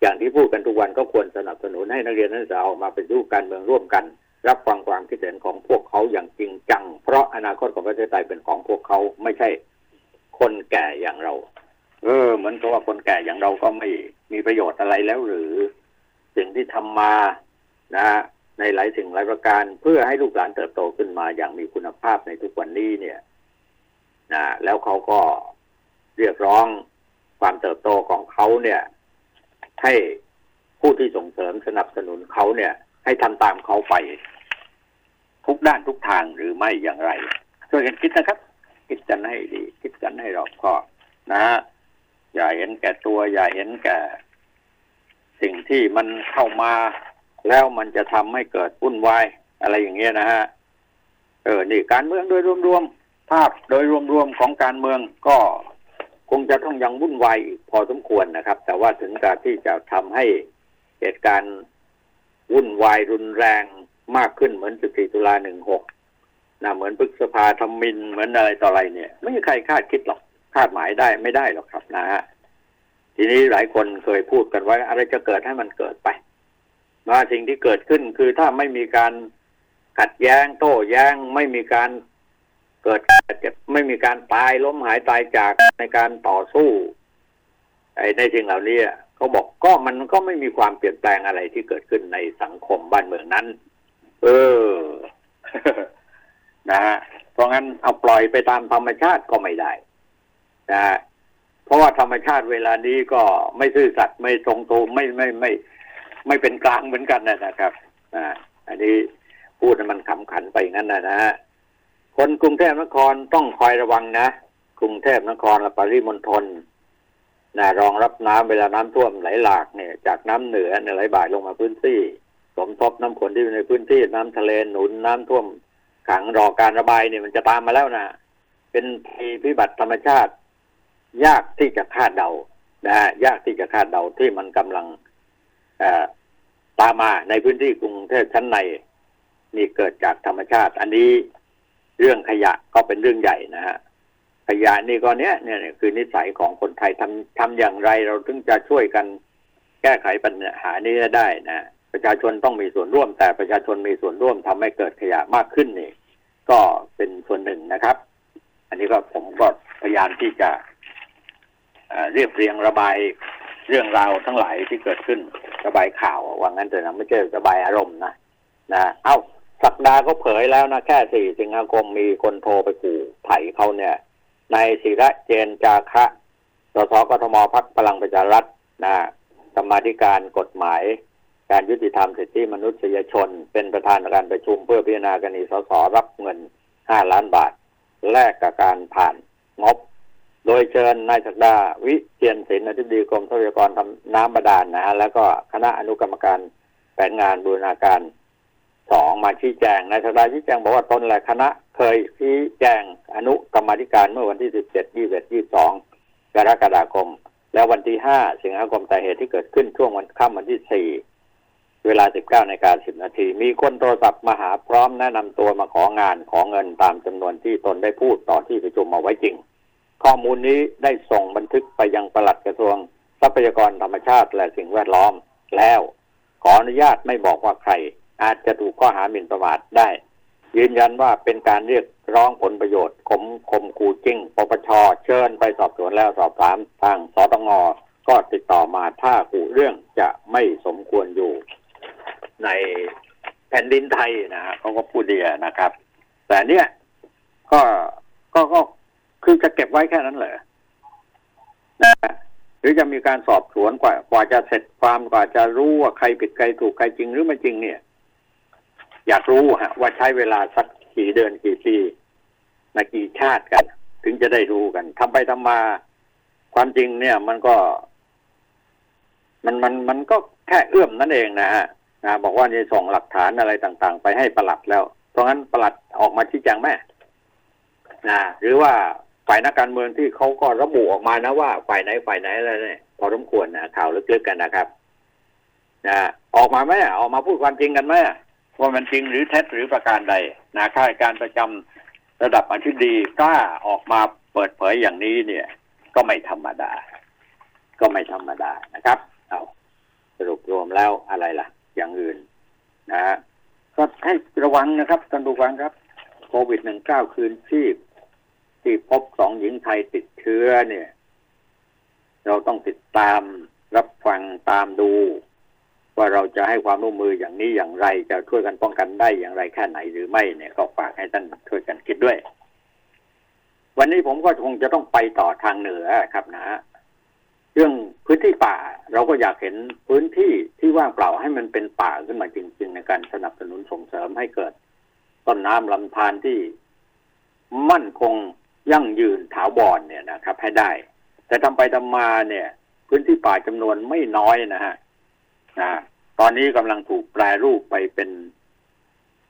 อย่างที่พูดกันทุกวันก็ควรสนับสนุนให้นักเรียนนักศึกษาออกมาปฏิรูปการเมืองร่วมกัน รับฟังความคิดเห็นของพวกเขาอย่างจริงจัง เพราะอนาคตของประเทศไทยเป็นของพวกเขาไม่ใช่ คนแก่อย่างเรา เออ เหมือนกับว่าคนแก่อย่างเราก็ไม่มีประโยชน์อะไรแล้วหรือ สิ่งที่ทำมานะในหลายสิ่งหลายประการเพื่อให้ลูกหลานเติบโตขึ้นมาอย่างมีคุณภาพในทุกวันนี้เนี่ยนะแล้วเขาก็ เรียกร้องความเติบโตของเขาเนี่ย ให้ผู้ที่ส่งเสริมสนับสนุนเขาเนี่ย ให้ทำตามเขาไป ทุกด้านทุกทางหรือไม่อย่างไรช่วยกันคิดนะครับ คิดกันให้ดี คิดกันให้รอบคอบนะฮะอย่าเห็นแก่ตัว อย่าเห็นแก่ สิ่งที่มันเข้ามาแล้วมันจะทำให้เกิดวุ่นวายอะไรอย่างเงี้ยนะฮะเออนี่การเมืองโดยรวมๆภาพโดยรวมๆของการเมืองก็ คงจะต้องยังวุ่นวายอีกพอสมควรนะครับ แต่ว่าถึงการที่จะทำให้เหตุการณ์วุ่นวายรุนแรงมากขึ้นเหมือน 14 ตุลา 16 นะเหมือนพฤษภาธมินเหมือนอะไรต่ออะไรเนี่ย ไม่มีใครคาดคิดหรอกคาดหมายได้ไม่ได้หรอกครับนะฮะทีนี้หลายคนเคยพูดกันไว้อะไรจะเกิดให้มันเกิดไปมาสิ่งที่เกิดขึ้นคือถ้าไม่มีการขัดแย้งโต้แย้งไม่มีการ เกิดเจ็บไม่มีการตายล้มหายตายจากในการต่อสู้ไอ้ในสิ่งเหล่านี้เขาบอกก็มันก็ไม่มีความเปลี่ยนแปลงอะไรที่เกิดขึ้นในสังคมบ้านเมืองนั้น เออ นะฮะเพราะงั้นเอาปล่อยไปตามธรรมชาติก็ไม่ได้นะเพราะว่าธรรมชาติเวลานี้ก็ไม่ซื่อสัตย์ไม่ตรงตัวไม่ไม่ไม่ไม่เป็นกลางเหมือนกันนะครับอ่าอันนี้พูดมันขำขันไปงั้นนะนะฮะ คนกรุงเทพนครต้องคอยระวังนะ กรุงเทพนครและปริมณฑลนะรองรับน้ำเวลาน้ำท่วมไหลหลากเนี่ย จากน้ำเหนือเนี่ยไหลบ่ายลงมาพื้นที่ สมทบน้ำฝนที่อยู่ในพื้นที่น้ำทะเลหนุนน้ำท่วมขังรอการระบายเนี่ยมันจะตามมาแล้วนะเป็นภัยพิบัติธรรมชาติ ยากที่จะคาดเดานะฮะยากที่จะคาดเดาที่มันกำลังตามมาในพื้นที่กรุงเทพชั้นในนี่เกิดจากธรรมชาติ อันนี้ เรื่องขยะก็เป็นเรื่องใหญ่นะฮะขยะนี่ก็เนี้ยเนี่ยคือนิสัยของคนไทยทำทำอย่างไรเราถึงจะช่วยกันแก้ไขปัญหานี้ได้นะประชาชนต้องมีส่วนร่วม แต่ประชาชนมีส่วนร่วมทำให้เกิดขยะมากขึ้นนี่ก็เป็นส่วนหนึ่งนะครับ อันนี้ก็ผมก็พยายามที่จะเรียบเรียงระบายเรื่องราวทั้งหลายที่เกิดขึ้น ระบายข่าวว่างั้นแต่นะไม่ใช่ระบายอารมณ์นะนะเอ้า สักดาห์ก็เผยแล้วนะแค่สี่สิงหาคมมีคนโทรไปขู่ไถ่เขาเนี่ย ในศิระเจนจาคะสสกทมพักพลังประชารัฐนะกรรมาธิการกฎหมาย การยุติธรรมสิทธิมนุษยชน เป็นประธานการประชุมเพื่อพิจารณากรณีสสรับเงินห้าล้านบาท แลกกับการผ่านงบ โดยเชิญนายศักดาวิเชียนศิลป์อธิบดีกรมทรัพยากรทำน้ำบาดาลนะฮะแล้วก็คณะอนุกรรมการแผนงานบูรณาการ สองมาชี้แจงนายศักดาชี้แจงบอกว่าตนและคณะเคยชี้แจงอนุกรรมธิการเมื่อวันที่สิบเจ็ดยี่สิบเอ็ดยี่สองกรกฎาคม แล้ววันที่ห้าสิงหาคมแต่เหตุที่เกิดขึ้นช่วงวันค่ำวันที่สี่เวลาสิบเก้านาฬิกาสิบนาทีมีคนโทรศัพท์มาหาพร้อมแนะนำตัวมาของานของเงินตามจำนวนที่ตนได้พูดต่อที่ประชุมมาไว้จริง ข้อมูลนี้ได้ส่งบันทึกไปยังปลัดกระทรวงทรัพยากรธรรมชาติและสิ่งแวดล้อมแล้ว ขออนุญาตไม่บอกว่าใคร อาจจะถูกข้อหาหมิ่นประมาทได้ ยืนยันว่าเป็นการเรียกร้องผลประโยชน์ขมข่มขู่จริงปปชเชิญไปสอบสวนแล้วสอบถามทางสตงก็ติดต่อมาถ้าขู่เรื่องจะไม่สมควรอยู่ในแผ่นดินไทยนะฮะเขาก็พูดเดียนะครับ แต่เนี่ยก็ก็ก็คือจะเก็บไว้แค่นั้นเหรอนะหรือจะมีการสอบสวนกว่ากว่าจะเสร็จความกว่าจะรู้ว่าใครผิดใครถูกใครจริงหรือไม่จริงเนี่ย อยากรู้ฮะว่าใช้เวลาสักกี่เดือนกี่ปีนากี่ชาติกัน ถึงจะได้รู้กันทำไปทำมา ความจริงเนี่ย มันก็ มันมันมันก็แค่เอื้อมนั่นเองนะฮะนะบอกว่าจะส่งหลักฐานอะไรต่าง ๆ ไปให้ประหลัดแล้ว เพราะงั้นประหลัดออกมาชี้แจงแม่นะหรือว่าฝ่ายนักการเมืองที่เขาก็ระบุออกมานะว่าฝ่ายไหนฝ่ายไหนอะไรเนี่ยพอสมควรนะข่าวลึกๆกันนะครับนะออกมาไหมออกมาพูดความจริงกันไหม ว่ามันจริงหรือเท็จหรือประการใดนะข้าราชการประจำระดับอธิบดีกล้าออกมาเปิดเผยอย่างนี้เนี่ย ก็ไม่ธรรมดา ก็ไม่ธรรมดานะครับ เอาสรุปรวมแล้วอะไรล่ะ อย่างอื่นนะฮะก็ให้ระวังนะครับท่านผู้ฟังครับโควิดหนึ่งเก้าคืนชีพที่พบสองหญิงไทยติดเชื้อเนี่ย เราต้องติดตามรับฟังตามดู ว่าเราจะให้ความร่วมมืออย่างนี้อย่างไร จะช่วยกันป้องกันได้อย่างไรแค่ไหนหรือไม่เนี่ยก็ฝากให้ท่านช่วยกันคิดด้วย วันนี้ผมก็คงจะต้องไปต่อทางเหนือครับนะฮะเรื่องพื้นที่ป่าเราก็อยากเห็นพื้นที่ที่ว่างเปล่าให้มันเป็นป่าขึ้นมาจริง ๆ ในการสนับสนุนส่งเสริมให้เกิด ต้นน้ำลำธารที่มั่นคงยั่งยืนถาวรเนี่ยนะครับ ให้ได้ แต่ทำไปทำมาเนี่ย พื้นที่ป่าจำนวนไม่น้อยนะฮะนะ ตอนนี้กำลังถูกแปลรูปไปเป็น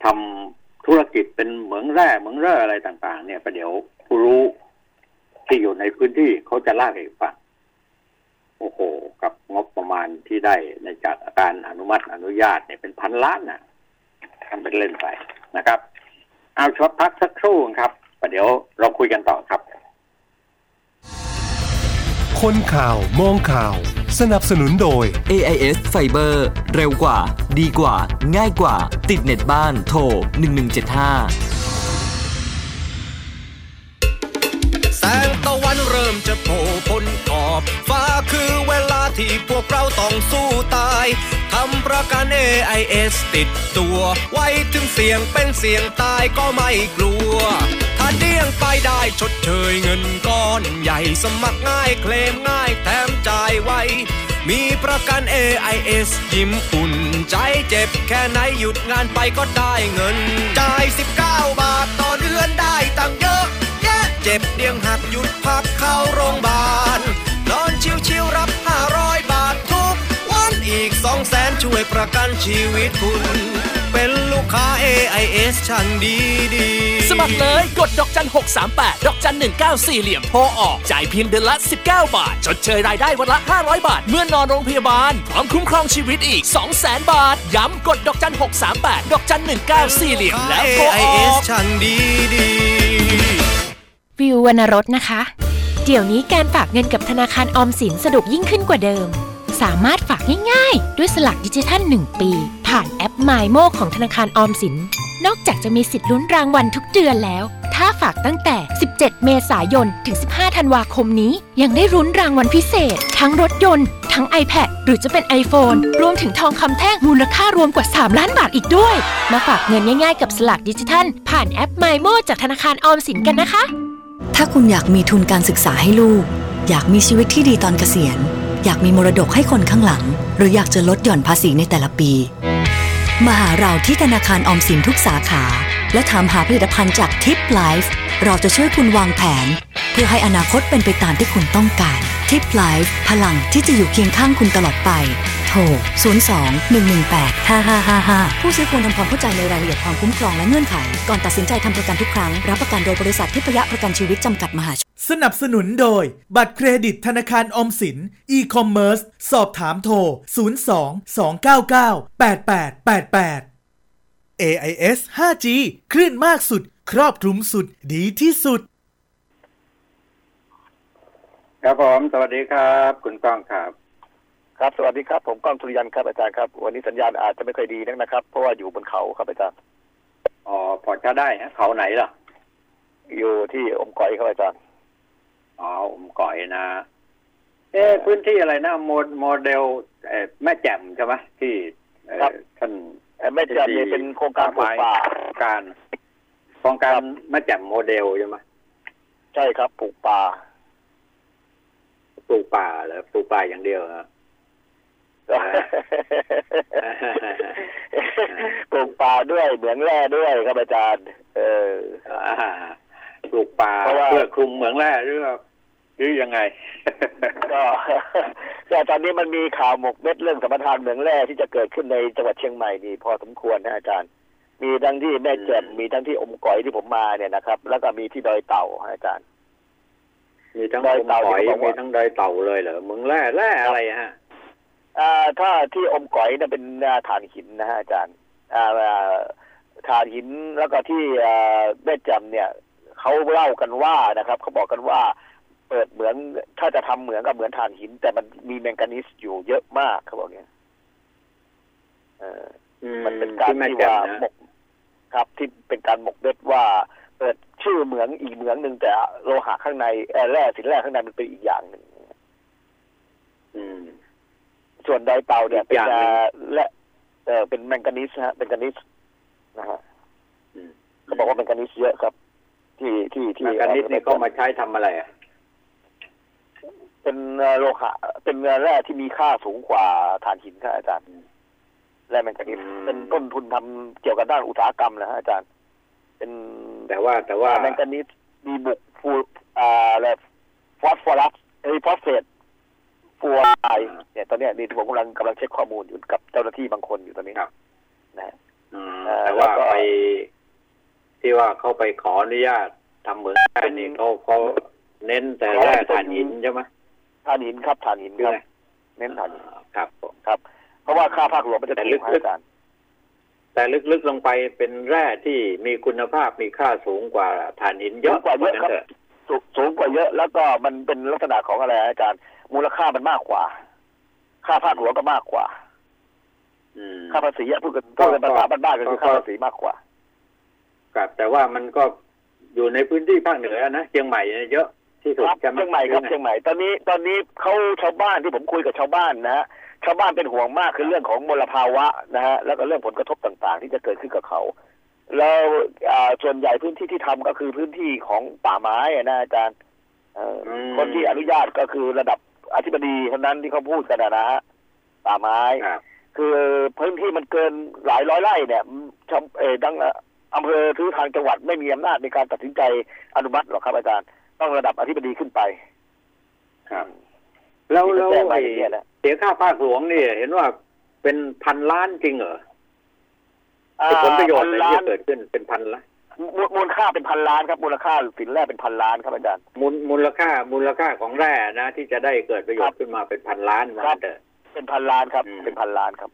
ทำธุรกิจเป็นเหมืองแร่เหมืองเร่อะไรต่าง ๆ เนี่ยประเดี๋ยวผู้รู้ที่อยู่ในพื้นที่เขาจะลากให้ฟังโอ้โห กับงบประมาณที่ได้ในจากการอนุมัติอนุญาตเนี่ยเป็นพันล้านนะทำเป็นเล่นไปนะครับ เอาช็อตพักสักครู่ครับประเดี๋ยวเราคุยกันต่อครับ คนข่าวมองข่าว สนับสนุนโดย AIS Fiber เร็วกว่า ดีกว่า ง่ายกว่า ติดเน็ตบ้านโทร 1175 แสงตะวันเริ่มจะโผล่พ้นขอบ ฟ้าคือเวลาที่พวกเราต้องสู้ตายทำประกัน AIS ติดตัว ไว้ถึงเสียงเป็นเสียงตายก็ไม่กลัวถ้า เดี้ยงไปได้ชดเชยเงินก้อนใหญ่สมัครง่ายเคลมง่ายแถมจ่ายไว มีประกัน AIS ยิ้มอุ่นใจเจ็บแค่ไหนหยุดงานไปก็ได้เงิน จ่าย 19 บาทต่อเดือนได้ตังเยอะ แยะเจ็บเดียงหักหยุดพักเข้าโรงพยาบาล นอนชิวๆรับ 500 บาททุกวันอีก2แสนช่วยประกันชีวิตคุณ เป็นลูกค้า AIS ช่างดีดีๆสมัครเลยกดดอกจัน 638 ดอกจัน 194เหลี่ยมโทรออก จ่ายเพียงเดือนละ 19 บาท ชดเชยรายได้วันละ 500 บาท เมื่อนอนโรงพยาบาล พร้อมคุ้มครองชีวิตอีก 200,000 บาท ย้ำกดดอกจัน 638 ดอกจัน 194เหลี่ยมแล้วโทรอ AIS อกช่างดีดีวิววรรณรสนะคะ เดี๋ยวนี้การฝากเงินกับธนาคารออมสินสะดวกยิ่งขึ้นกว่าเดิม สามารถฝากง่ายๆ ด้วยสลักดิจิทัล 1 ปี ผ่านแอป m y m o ของธนาคารออมสิน นอกจากจะมีสิทธิ์ลุ้นรางวัลทุกเดือนแล้ว ถ้าฝากตั้งแต่ 17 เมษายน ถึง 15 ธันวาคมนี้ ยังได้รุ้นรางวัลพิเศษ ทั้งรถยนต์ ทั้ง iPad หรือจะเป็น iPhone รวมถึงทองคำแท่งมูลค่ารวมกว่า 3 ล้านบาทอีกด้วย มาฝากเงินง่ายๆกับสลากดิจิทัล ผ่านแอป MyMo จากธนาคารออมสินกันนะคะ ถ้าคุณอยากมีทุนการศึกษาให้ลูก อยากมีชีวิตที่ดีตอนเกษียณ อยากมีมรดกให้คนข้างหลัง หรืออยากจะลดหย่อนภาษีในแต่ละปี มาหาเราที่ธนาคารออมสินทุกสาขา และถามหาผลิตภัณฑ์จากทิปไลฟ์เราจะช่วยคุณวางแผน เพื่อให้อนาคตเป็นไปตามที่คุณต้องการทิปไลฟ์พลังที่จะอยู่เคียงข้างคุณตลอดไป โทร 02 118 5555 ผู้ซื้อควรทำความเข้าใจในรายละเอียดความคุ้มครองและเงื่อนไข ก่อนตัดสินใจทำประกันทุกครั้ง รับประกันโดยบริษัททิพยประกันชีวิตจำกัดมหาชน สนับสนุนโดย บัตรเครดิตธนาคารออมสิน e-commerce สอบถามโทร 02 299 8888 AIS 5G คลื่นมากสุด ครอบคลุมสุดดีที่สุด ครับผม สวัสดีครับ คุณก้องครับ ครับสวัสดีครับ ผมก้องสุริยันครับอาจารย์ครับ วันนี้สัญญาณอาจจะไม่ค่อยดีนักนะครับ เพราะว่าอยู่บนเขาครับอาจารย์อ๋อพอจะได้ฮะเขาไหนล่ะ อยู่ที่อมก๋อยครับอาจารย์อ๋ออมก๋อยนะเอ๊ะพื้นที่อะไรนะโมโมเดลเอ่อแม่แจ่มใช่ไหมที่เอ่อครับท่านเอ่อ แม่แจ่มเนี่ยเป็นโครงการปลูกป่าการโครงการแม่แจ่มโมเดลใช่ไหมใช่ครับปลูกป่าปลูกป่าเหรอปลูกป่าอย่างเดียวเหรอปลูกป่าด้วยเหมืองแร่ด้วยครับอาจารย์ เอออ่าปลูกป่าเพราะว่าเพื่อคลุมเหมืองแร่หรือว่าห รือยังไง ก็ก็ตอนนี้มันมีข่าวหมกเม็ดเรื่องสัมปทานเหมืองแร่ที่จะเกิดขึ้นในจังหวัดเชียงใหม่นี่พอสมควรนะอาจารย์ มีทั้งที่แม่แจ่มอืมมีทั้งที่อมก๋อยที่ผมมาเนี่ยนะครับ แล้วก็มีที่ดอยเต่าอาจารย์ มีทั้งดอยอมเต่าหอยที่เขาบอกว่ามีมีทั้งดอยเต่าเลยเหรอเหมืองแร่แร่อะไรฮะอ่าถ้าที่อมก๋อยเนี่ยเป็นอ่าฐานหินนะฮะอาจารย์อ่าอ่าฐานหินแล้วก็ที่อ่าแม่แจ่มเนี่ยเขาเล่ากันว่านะครับเขาบอกกันว่า เปิดเหมืองถ้าจะทำเหมืองกับเหมือนฐานหิน แต่มันมีแมงกานิสอยู่เยอะมากเขาบอกเนี่ยเอออืมันเป็นการที่แม่ที่แจ่มว่านะหมกครับ ที่เป็นการหมกเบ็ดว่าเปิดชื่อเหมืองอีกเหมืองหนึ่งแต่โลหะข้างในเอ่อแร่สินแร่ข้างในมันเป็นอีกอย่างหนึ่งอืมส่วนไดเตาเนี่ยอีเป็นกอย่างหนึ่งอ่าและเออเป็นแมงกานิสฮะเป็นแมงกานิสนะฮะอืมเขาบอกว่าแมงกานิสเยอะครับ ที่ที่ที่แมงกานิสนี่เขามาใช้ทำอะไรอะ เป็นเอ่อโลหะเป็นแร่ที่มีค่าสูงกว่าถ่านหินครับอาจารย์แร่แมงกานิสอืมเป็นต้นทุนทำเกี่ยวกับด้านอุตสาหกรรมนะฮะอาจารย์ เป็นแต่ว่าแต่ว่าแมงกานิสมีบุกฟูอ่าอะไรฟอสฟอรัสเอ้ยฟอสเฟตฟูอไอเนี่ยตอนเนี้ยนี่ผมกำลังกำลังเช็คข้อมูลอยู่กับเจ้าหน้าที่บางคนอยู่ตอนนี้ครับนะฮะอืมเอ่อแต่ว่าแล้วก็ไปที่ว่าเขาไปขออนุญาตทำเหมืองแร่นี่เขาเขาเน้นแต่แร่ถ่านหินใช่ไหม ถ่านหินครับถ่านหินครับใช่ไหมเน้นถ่านหินครับผมครับ เพราะว่าค่าภาคหลวงมันจะแต่ถูลึกกครับอาจารย์แต่ลึกๆลงไปเป็นแร่ที่มีคุณภาพมีค่าสูงกว่าถ่านหินเยสูอะงกว่าเยอะครับนั้นถสูงสูงกว่าเยอะ แล้วก็มันเป็นลักษณะของอะไรอาจารย์ มูลค่ามันมากกว่า ค่าภาคหลวงก็มากกว่าอืมค่าภาษีอะพูดกันพูดกันภาษาบ้านๆก็คือก็ค่าภาษีมากกว่าครับแต่ว่ามันก็อยู่ในพื้นที่ภาคเหนือนะเชียงใหม่เนี่ยเยอะ ที่สุดครับใช่ไหมเชียงใหม่ครับรือไงเชียงใหม่ตอนนี้ตอนนี้เขาชาวบ้านที่ผมคุยกับชาวบ้านนะฮะชาวบ้านเป็นห่วงมากคือเรื่องของมลภาวะนะฮะแล้วก็เรื่องผลกระทบต่างๆ ที่จะเกิดขึ้นกับเขาแล้วอ่าส่วนใหญ่พื้นที่ที่ทำก็คือพื้นที่ของป่าไม้อะนะอาจารย์เอ่ออมคนที่อนุญาตก็คือระดับอธิบดีเท่านั้นที่เขาพูดกันนะนะฮะป่าไม้ครับคือพื้นที่มันเกินหลายร้อยไร่เนี่ยชาวเออดังอำเภอหรือทางจังหวัดไม่มีอำนาจในการตัดสินใจอนุมัติหรอกครับอาจารย์ ต้องระดับอธิบดีขึ้นไป ครับ แล้วที่แล้วเขาแจ้งมาไอ้อย่างเงี้ยนะ เสียค่าภาคหลวงนี่เห็นว่าเป็นพันล้านจริงเหรออ่าไอ้ผลประโยชน์อะไรพันล้าที่นเกิดขึ้นเป็นพันล้านมูลมูลค่าเป็นพันล้านครับมูลค่าสินแร่เป็นพันล้านครับอาจารย์ มูลมูลค่า มูลค่าของแร่นะ ที่จะได้เกิดประโยชครัน์บขึ้นมาเป็นพันล้านว่าครับเถอะ เป็นพันล้านครับ อืม เป็นพันล้านครับ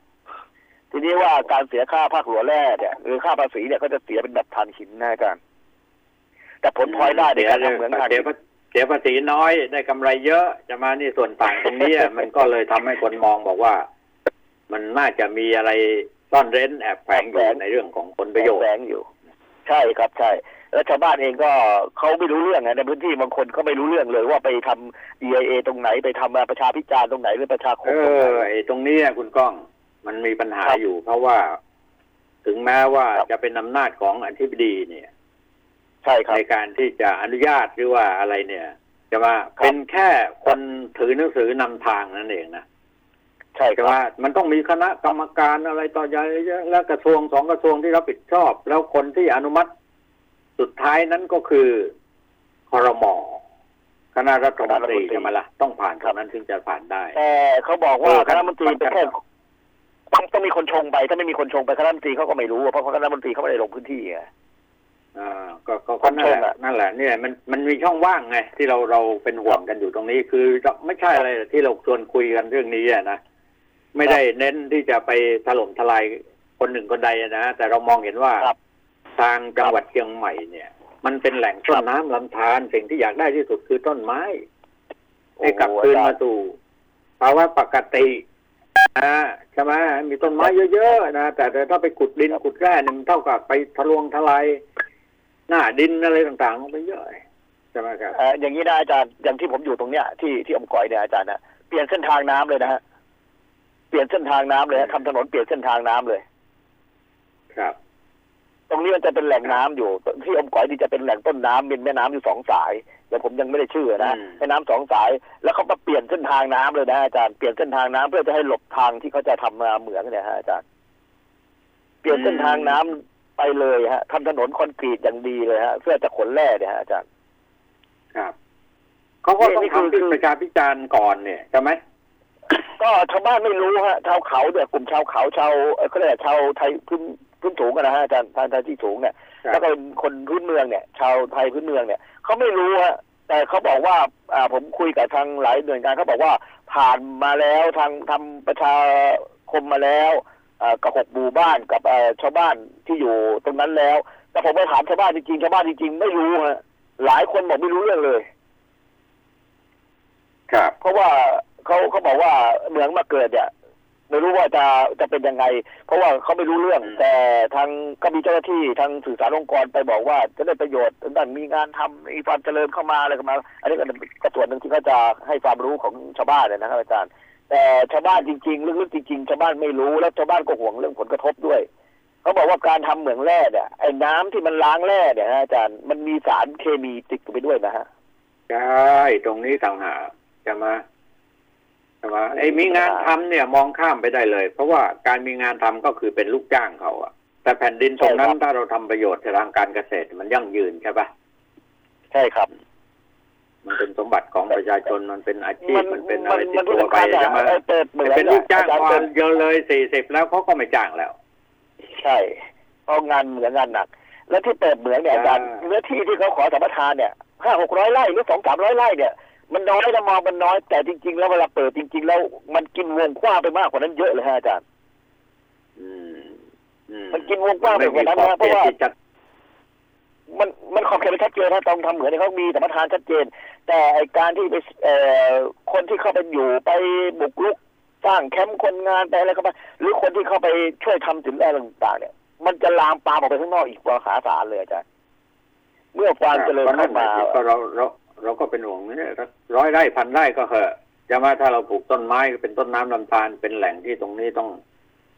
ทีนี้ว่าการเสียค่าภาคหลวงแร่เนี่ยหรือค่าภาษีเนี่ยก็จะเสียเป็นแบบทานหินนะอาจารย์ แต่ผลพลอยได้ในการทำเหมืองทานเสีหิยนภาเสียภาษีน้อยได้กำไรเยอะจะมานี่ส่วนต่างตรงนี้มันก็เลยทำให้คนมองบอกว่า มันน่าจะมีอะไรซ่อนเร้นแอบแฝงอยู่ในเรื่องของผลประโยชน์แฝงอยู่ ใช่ครับใช่แล้วชาวบ้านเองก็เขาไม่รู้เรื่องนะในพื้นที่บางคนก็ไม่รู้เรื่องเลยว่าไปทำ EIA ตรงไหนไปทำประชาพิจารณ์ตรงไหนหรือประชาคเอมตรงไหนอไอ้ตรงนี้อะคุณก้องมันมีปัญหาครับอยู่ เพราะว่า ถึงแม้ว่าครับจะเป็นอำนาจของอธิบดีเนี่ย ใช่ครับในการที่จะอนุญาตหรือว่าอะไรเนี่ยจะว่าครับเป็นแค่คนถือหนังสือนำทางนั่นเองนะใช่คแต่รับว่ามันต้องมีคณะกรรมการอะไรต่อใหญ่และกระทรวงสองกระทรวงที่รับผิดชอบ แล้วคนที่อนุมัติสุดท้ายนั้นก็คือคอรมอคณะรัฐมนตรีใช่ไหมล่ะต้องผ่านตรงนั้นถึงจะผ่านได้ แต่เขาบอกว่าเออคณะรัฐมนตรีครับเป็นแค่ต้องต้องมีคนชงไป ถ้าไม่มีคนชงไปคณะรัฐมนตรีเขาก็ไม่รู้เพราะคณะรัฐมนตรีเขาไม่ได้ลงพื้นที่ไง อ่าก็ก็ก็นั่นแหละคนชงอะนั่นแหละเนี่ยมันมันมีช่องว่างไงที่เราเราเป็นห่วงกันอยู่ตรงนี้คือไม่ใช่อะไรที่เราชวนคุยกันเรื่องนี้อะนะไม่ได้เน้นที่จะไปถล่มทลายคนหนึ่งคนใดอะนะแต่เรามองเห็นว่าครับทางจังหวัดเชียงใหม่เนี่ย มันเป็นแหล่งต้นน้ำลำธารสิ่งที่อยากได้ที่สุดคือต้นไม้ให้กลับคืนมาสู่ภาวะปกตินะใช่ไหมมีต้นไม้เยอะๆนะแต่แต่ถ้าไปขุดดินขุดแร่เนี่ยมันเท่ากับไปทะลวงทลาย หน้าดินอะไรต่างๆลงไปเยอะใช่ไหมครับเอ่ออย่างนี้นะอาจารย์อย่างที่ผมอยู่ตรงเนี้ยที่ที่อมก๋อยเนี่ยอาจารย์นะเปลี่ยนเส้นทางน้ำเลยนะฮะเปลี่ยนเส้นทางน้ำเลยฮะทำถนนเปลี่ยนเส้นทางน้ำเลย ครับ ตรงนี้มันจะเป็นแหล่งน้ำอยู่ ที่อมก๋อยนี่จะเป็นแหล่งต้นน้ำเป็นแม่น้ำอยู่สองสายแต่ผมยังไม่ได้ชื่อนะอืมแม่น้ำสองสาย แล้วเขามาเปลี่ยนเส้นทางน้ำเลยนะอาจารย์เปลี่ยนเส้นทางน้ำเพื่อจะให้หลบทางที่เขาจะทำมาเหมืองเนี่ยฮะอาจารย์เปลี่ยนเส้นทางน้ำ ไปเลยฮะทำถนนคอนกรีตอย่างดีเลยฮะเพื่อจะขนแร่เนี่ยฮะอาจารย์ครับเขาก็ต้องนี่คือทำที่ประชาพิจารณ์ก่อนเนี่ยใช่ไหมก็ชาวบ้านไม่รู้ฮะชาวเขาเนี่ยกลุ่มชาวเขาชาวเอ่อเขาเรียกอะไรชาวไทยพื้นพื้นสูงอะนะฮะอาจารย์ทางไทยที่สูงเนี่ยครับแล้วก็เป็นคนพื้นเมืองเนี่ย ชาวไทยพื้นเมืองเนี่ยเขาไม่รู้ฮะแต่เขาบอกว่าอ่าผมคุยกับทางหลายหน่วยงานเขาบอกว่าผ่านมาแล้วทางทำประชาคมมาแล้วอ่า กับหกหมู่บ้านกับเอ่อชาวบ้านที่อยู่ตรงนั้นแล้ว แต่ผมไปถามชาวบ้านจริงๆชาวบ้านจริงๆไม่รู้ฮะหลายคนบอกไม่รู้เรื่องเลย ครับ เพราะว่าเขาเขาบอกว่าเหมืองมาเกิดเนี่ยไม่รู้ว่าจะจะเป็นยังไง เพราะว่าเขาไม่รู้เรื่องอืมแต่ทางก็มีเจ้าหน้าที่ทางสื่อสารองค์กรไปบอกว่าจะได้ประโยชน์ด้านมีงานทำมีความเจริญเข้ามาอะไรเข้ามา อันนี้ก็เป็นส่วนหนึ่งที่เขาจะให้ความรู้ของชาวบ้านเลยนะครับอาจารย์ แต่ชาวบ้านจริงๆลึกๆจริงๆชาวบ้านไม่รู้แล้วชาวบ้านก็ห่วงเรื่องผลกระทบด้วยเขาบอกว่าการทำเหมืองแร่เนี่ยไอ้น้ำที่มันล้างแร่เนี่ยนะอาจารย์มันมีสารเคมีติดอยู่ไปด้วยนะฮะใช่ตรงนี้ต่างหากใช่ไหมใช่ไหมไอ้มีงานทำเนี่ยมองข้ามไปได้เลย เพราะว่าการมีงานทำก็คือเป็นลูกจ้างเขาอะแต่แผ่นดินตรงนั้นใช่ครับถ้าเราทำประโยชน์ทางการเกษตรมันยั่งยืนใช่ปะใช่ครับ มันเป็นสมบัติของประชาชนมันเป็นอาชีพมันเป็นอะไรติมัดนตัวไปมันใช่ไหมเปิดเหมือนเป็นลูกจ้างอาพอจารย์เยอะเลยสี่สิบแล้วเขาก็ไม่จ้างแล้ว ใช่เพราะงานเหมืองงานหนัก แล้วที่เปิดเหมืองเนี่ยอาจารย์อ่าเนื้อที่ที่เขาขอสัมปทานเนี่ยห้าหกร้อยไร่หรือสองสามร้อยไร่เนี่ยมันน้อยนะมองมันน้อยแต่จริง ๆ แล้วเวลาเปิดจริง ๆ แล้วมันกินวงกว้างไปมากกว่านั้นเยอะเลยฮะอาจารย์อืมอืมันกินวงกว้างไปไม่กมีว่านั้นขอบนะเพเขราะตว่าที่จะ มันมันขอบเขตไม่ชัดเจนนะต้องทำเหมือนที่เขามีสมปทานชัดเจน แต่ไอการที่ไปเอ่อคนที่เข้าไปอยู่ไปบุกรุกสร้างแคมป์คนงานไปอะไรก็ไปหรือคนที่เข้าไปช่วยทำสินแร่ต่างๆเนี่ย มันจะลามปามออกไปข้างนอกอีกมหาศาลเลยอาจารย์เมื่อความเจริญก็เข้ามาก็เราเราเราก็เป็นห่วงเนี่ยร้อยไร่พันไร่ก็เหอะจะมาถ้าเราปลูกต้นไม้เป็นต้นน้ำลำธารเป็นแหล่งที่ตรงนี้ต้อง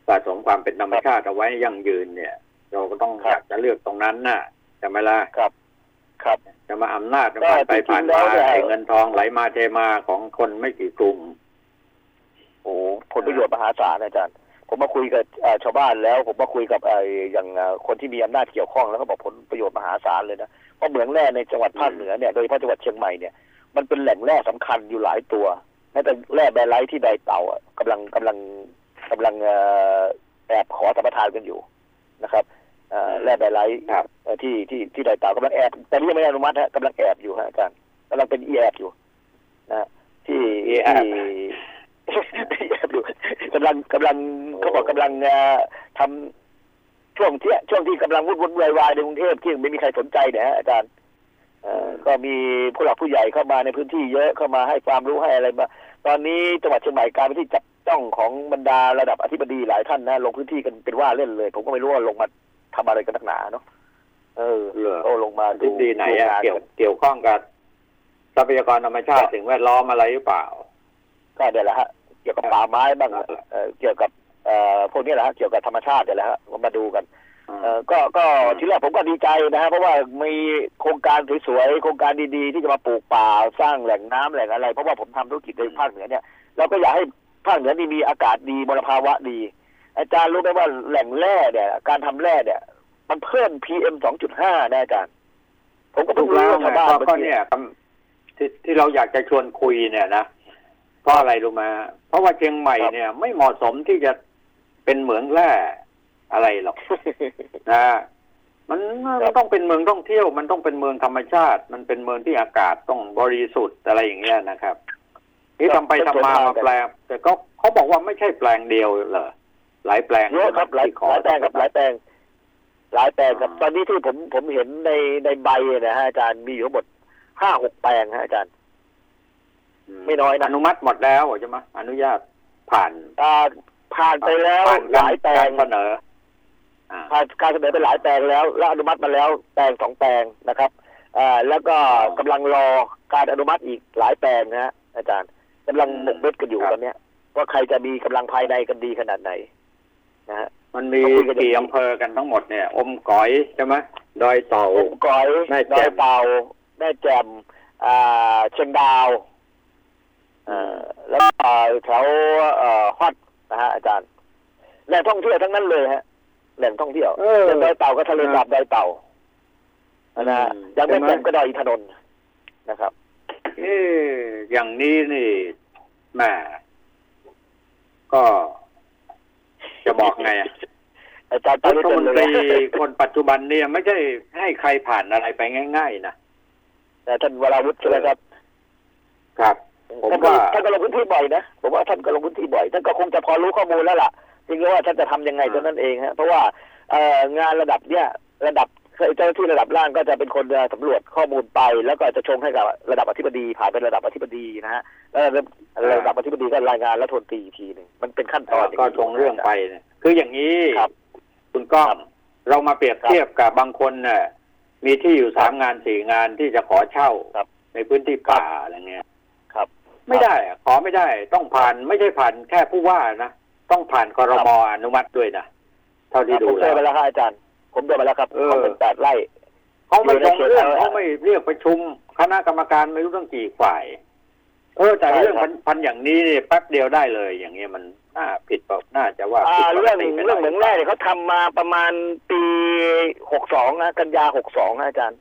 สะสมความเป็นธรรมชาติเอาไว้ยั่งยืนเนี่ย เราก็ต้องอยากจะเลือกตรงนั้นน่ะ ใช่ไหมล่ะครับ ครับจะมาอำนาจแต่ผ่านไปจริงๆผ่านแล้มาวเนี่ยไอ้เงินทองไหลมาเทมาของคนไม่กี่กลุ่มโอ้ผลประโยชน์มหาศาลอาจารย์ ผมมาคุยกับเอ่อชาวบ้านแล้ว ผมมาคุยกับไอ้อย่างเอ่อคนที่มีอำนาจเกี่ยวข้องแล้วก็บอกผลประโยชน์มหาศาลเลยนะเพราะเหมืองแร่ในจังหวัดภาคเหนือเนี่ยโดยเฉพาะจังหวัดเชียงใหม่เนี่ยมันเป็นแหล่งแร่สำคัญอยู่หลายตัวแม้แต่แร่แบรไลท์ที่ไดเต่าอะกำลังกำลังกำลังเอ่อแอบขอสัมปทานกันอยู่นะครับเอ่อ แร่แบรไลท์ครับเอ่อที่ที่ที่ไดเต่ากำลังแอบแต่นี่ยังไม่ได้อนุมัติฮะกำลังแอบอยู่ฮะอาจารย์กำลังเป็นอีแอบอยู่นะฮะที่อีแอบที่แอบอยู่กำลังกำลังเขาบอกกำลังเอ่อทำช่วงที่ช่วงที่กำลังวุ่นวุ่นวายวายในกรุงเทพที่ไม่มีใครสนใจเนี่ยฮะอาจารย์เอ่อก็มีผู้หลักผู้ใหญ่เข้ามาในพื้นที่เยอะเข้ามาให้ความรู้ให้อะไรมาตอนนี้จังหวัดเชียงใหม่กลายเป็นที่จับจ้องของบรรดาระดับอธิบดีหลายท่านนะลงพื้นที่กันเป็นว่าเล่นเลย ผมก็ไม่รู้ว่าลงมา ทำอะไรกันนักหนาเนาะเเออเหรอโอ้ลงมาทฤษฎีไหนอะดูงาเกี่ยวเกี่ยวข้องกับทรัพยากรธรรมชาติสิ่งแวดล้อมอะไรหรือเปล่า ก็เดี๋ยวแหละฮะเกี่ยวกับป่าไม้บ้างเอ่อเกี่ยวกับเอ่อพวกนี้แหละฮะเกี่ยวกับธรรมชาติเดี๋ยวแหละฮะมาดูกันเอ่อก็ก็ทีแรกผมก็ดีใจนะฮะเพราะว่ามีโครงการสวยๆโครงการดีๆ ที่จะมาปลูกป่าสร้างแหล่งน้ำแหล่งอะไร เพราะว่าผมทำธุรกิจในภาคเหนือเนี่ยเราก็อยากให้ภาคเหนือนี่มีอากาศดีมลภาวะดี อาจารย์รู้ไหมว่าแหล่งแร่เนี่ย การทำแร่เนี่ย มันเพิ่ม PM 2.5นะอาจารย์ ผมก็ถูเพิ่งกรู้แล้วว่าไงชาวบ้านก็ก็เนี่ยที่ที่เราอยากจะชวนคุยเนี่ยนะเพราะอะไรรู้ไหมาเพราะว่าเชียงใหม่เนี่ย ไม่เหมาะสมที่จะเป็นเหมืองแร่อะไรหรอกนะมันมันต้องเป็นเมืองท่องเที่ยว มันต้องเป็นเมืองธรรมชาติ มันเป็นเมืองที่อากาศต้องบริสุทธิ์อะไรอย่างเงี้ยนะครับนี่ทำไปทำมามาแปลงแต่ก็เขาบอกว่าไม่ใช่แปลงเดียวเหรอ หลายแปลงเยอะครับหลายที่ขอหลายแปลงครับหลายแปลง หลายแปลงครับอ่าตอนนี้ที่ผมผมเห็นในในใบนะฮะอาจารย์มีอยู่ทั้งหมดห้าหกแปลงฮะอาจารย์ไม่น้อยนะอนุมัติหมดแล้วใช่ไหมอนุญาตผ่านอ่าผ่านไปแล้วผ่านหลายแปลกางรเสนออ่าผ่านการเสนอไปหลายแปลงแล้ว และอนุมัติมาแล้วแปลงสองแปลงนะครับอ่าแล้วก็อ๋อกำลังรอการอนุมัติอีกหลายแปลงนะฮะอาจารย์กำลังอืมหมกเม็ดกันอยู่ครับตอนเนี้ยว่าใครจะมีกำลังภายในกันดีขนาดไหน นะฮะมันมีเขาคุยกันอย่างนี้กี่อำเภอกันทั้งหมดเนี่ย อมก๋อยใช่ไหมดอยเต่าองค์ก้อยแม่ดแจ่อยมเต่าแม่แจ่มอ่าเชียงดาวเอ่อแล้วก็แถวเอ่อฮอดนะฮะอาจารย์แหล่งท่องเที่ยวทั้งนั้นเลยฮะแหล่งท่องเที่ยวเออดอยเต่าก็ทะเลสาบดอยเต่านะฮะอืมอย่างแม่ใช่ไหมแจ่มก็ดอยอินทนนท์นะครับเอ๊ะอย่างนี้นี่แหม่ก็ จะบอกไงอะอาจารย์รัฐมนตรีเลยคนปัจจุบันเนี่ยไม่ใช่ให้ใครผ่านอะไรไปง่าย ๆ นะแต่ท่านวราวุฒิใช่ไหมครับ ครับผมท่านก็ว่าท่านก็ลงพื้นที่บ่อยนะผมว่าท่านก็ลงพื้นที่บ่อยท่านก็คงจะพอรู้ข้อมูลแล้วล่ะเพียงแต่ว่าท่านจะทำยังไงเท่านั้นเองฮะเพราะว่าเอ่องานระดับเนี้ยระดับ เจ้าหน้าที่ระดับล่างก็จะเป็นคนสำรวจข้อมูลไป แล้วก็จะชงให้กับระดับอธิบดีผ่านเป็นระดับอธิบดีนะฮะแล้วระดับอธิบดีก็รายงานแล้วทนตรีอีกทีหนึ่งมันเป็นขั้นตอนก็ตรงเรื่องไปเนี่ยคืออย่างนี้ครับคุณก้องครับเรามาเปรียบเทียบกับบางคนเนี่ยมีที่อยู่สามงานสี่งานที่จะขอเช่าครับในพื้นที่ป่าอะไรเงี้ยครับ ไม่ได้อะขอไม่ได้ ต้องผ่านไม่ใช่ผ่านแค่ผู้ว่านะต้องผ่านครมอนุมัติด้วยนะเท่าที่ผดูมเจแล้อวไปแล้วครับอาจารย์ ผมเจอไปแล้วครับเออ เขาเป็นแปดไร่เขาไม่อยู่ในตรงเรื่องเขตเขาไม่เรียกประชุม คณะกรรมการไม่รู้ตั้งกี่ฝ่าย เออแต่ใช่เรื่องครับพันพันอย่างนี้นี่แป๊บเดียวได้เลย อย่างเงี้ยมันน่าผิดเปล่าน่าจะว่าอ่าผิดปกเรื่องติไปเรื่องเหมืองแร่เนี่ยเขาทำมาประมาณปีหกสองนะกันยาหกสองนะอาจารย์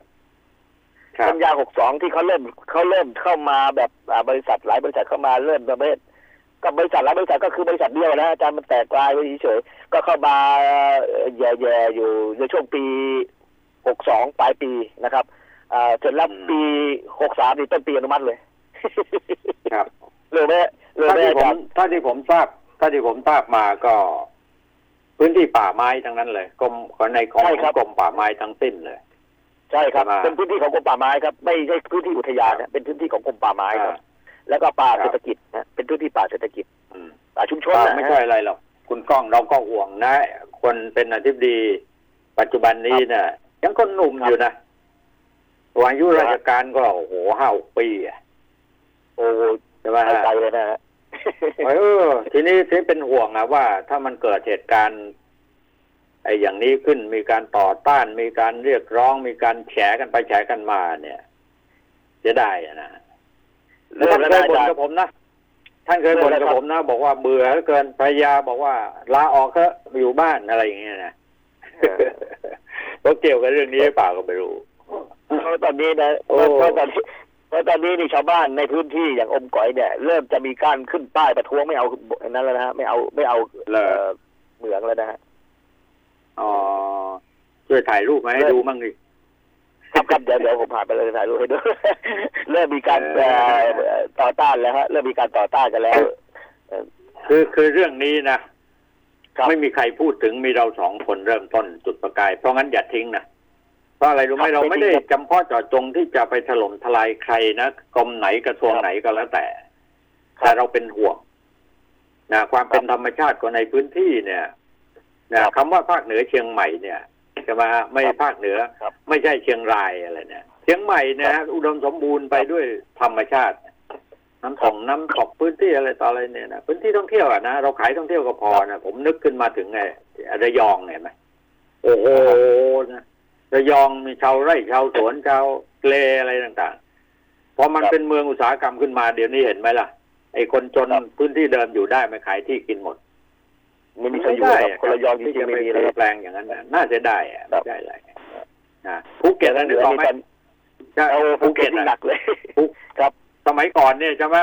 ครับ กันยาหกสองที่เขาเริ่มเขาเริ่มเข้ามาแบบอ่าบริษัทหลายบริษัทเข้ามาเริ่มประเภท ก็บริษัทหลายบริษัทก็คือบริษัทเดียวนะอาจารย์มันแตกลายไปเฉยๆก็เข้ามาแย่ๆอยู่ในช่วงปีหกสองปลายปีนะครับอ่าเสร็จแล้วปีหกสามนี่ต้นปีอนุมัติเลยครับเลยไหมเลยถ้าไหมที่อาผมจารย์ถ้าที่ผมทราบถ้าที่ผมทราบมาก็ พื้นที่ป่าไม้ทั้งนั้นเลยกรมในของของกรมป่าไม้ทั้งสิ้นเลยใช่ครับใช่ไหมเป็นพื้นที่ของกรมป่าไม้ครับ ไม่ใช่พื้นที่อุทยานนะเป็นพื้นที่ของกรมป่าไม้ครับอ่า แล้วก็ป่าครับเศรษฐกิจนะเป็นพื้นที่ป่าเศรษฐกิจอืมป่าชุมชนป่านะไม่ใช่อะไรหรอกคุณก้องเราก็ห่วงนะ คนเป็นอธิบดี ปัจจุบันนี้เนี่ยยังคนหนุ่มอยู่นะตัวอายุราชการก็โอ้โหห้าหกปีอะโอ้ใช่ไหมไปฮะไกลเลยนะฮะเออทีนี้ที่เป็นห่วงอะว่า ถ้ามันเกิดเหตุการณ์ไอ้อย่างนี้ขึ้นมีการต่อต้าน มีการเรียกร้อง มีการแฉกันไปแฉกันมาเนี่ยจะได้อะ นะแล้วท่านเคยบ่นกับผมนะ ท่านเคยบ่นกับผมนะ บอกว่าเบื่อเหลือเกินภรรยาบอกว่าลาออกก็อยู่บ้านอะไรอย่างเงี้ยนะก็เกี่ยวกับเรื่องนี้หรือเปล่าก็ไม่รู้เพราะตอนนี้นะโอ้เพราะตอนนี้เพราะตอนนี้นี่ชาวบ้านในพื้นที่อย่างอมก๋อยเนี่ย เริ่มจะมีการขึ้นป้ายประท้วงไม่เอาอันนั้นแล้วนะฮะไม่เอาไม่เอาเหรอเอ่อเหมืองแล้วนะฮะอ๋อช่วยถ่ายรูปมาให้เออดูมั่งดิ ครับครับเดี๋ยวเดี๋ยวผมผ่านไปเลยถ่ายรูปให้ดูเริ่มมีการเออเอ่อต่อต้านแล้วฮะเริ่มมีการต่อต้านกันแล้วคือคือเรื่องนี้นะครับไม่มีใครพูดถึงมีเราสองคนเริ่มต้นจุดประกาย เพราะงั้นอย่าทิ้งนะเพราะอะไรรู้ไหมครับเราไม่ได้ไม่ทิ้งครับจำเพาะเจาะจงที่จะไปถล่มทลายใครนะกรมไหนกระทรวงครับไหนก็แล้วแต่ครับแต่เราเป็นห่วงนะความเป็นธรรมชาติของในพื้นที่เนี่ยนะครับคำว่าภาคเหนือเชียงใหม่เนี่ย ใช่ไหมฮะไม่ครับภาคเหนือครับไม่ใช่เชียงรายอะไรเนี่ยเชียงใหม่เนะฮะอุดมสมบูรณ์ไปด้วยธรรมชาติ น้ำตกน้ำตกพื้นที่อะไรต่ออะไรเนี่ยนะพื้นที่ท่องเที่ยวอะนะเราขายท่องเที่ยวก็พอนะผมนึกขึ้นมาถึงไงระยองเนี่ยเห็นไหมโอ้โหนะระยองมีชาวไร่ชาวสวนชาวเลอะไรต่างๆพอมันครับเป็นเมืองอุตสาหกรรมขึ้นมาเดี๋ยวนี้เห็นไหมล่ะไอ้คนจนครับพื้นที่เดิมอยู่ได้มาขายที่กินหมด มันมีใครอยู่ครับคนระยองจริงๆไม่มีที่นะจะคไปรับแปลงอย่างนั้นนะน่าจะได้อะครัไม่บได้อะไรนะภูเก็ตนั่นเหนึลืกอออกนี่ไหมกันใช่เอาภูภูเก็เก็ตตนี่น่ะหนักเลยครับ สมัยก่อนเนี่ยใช่ไหม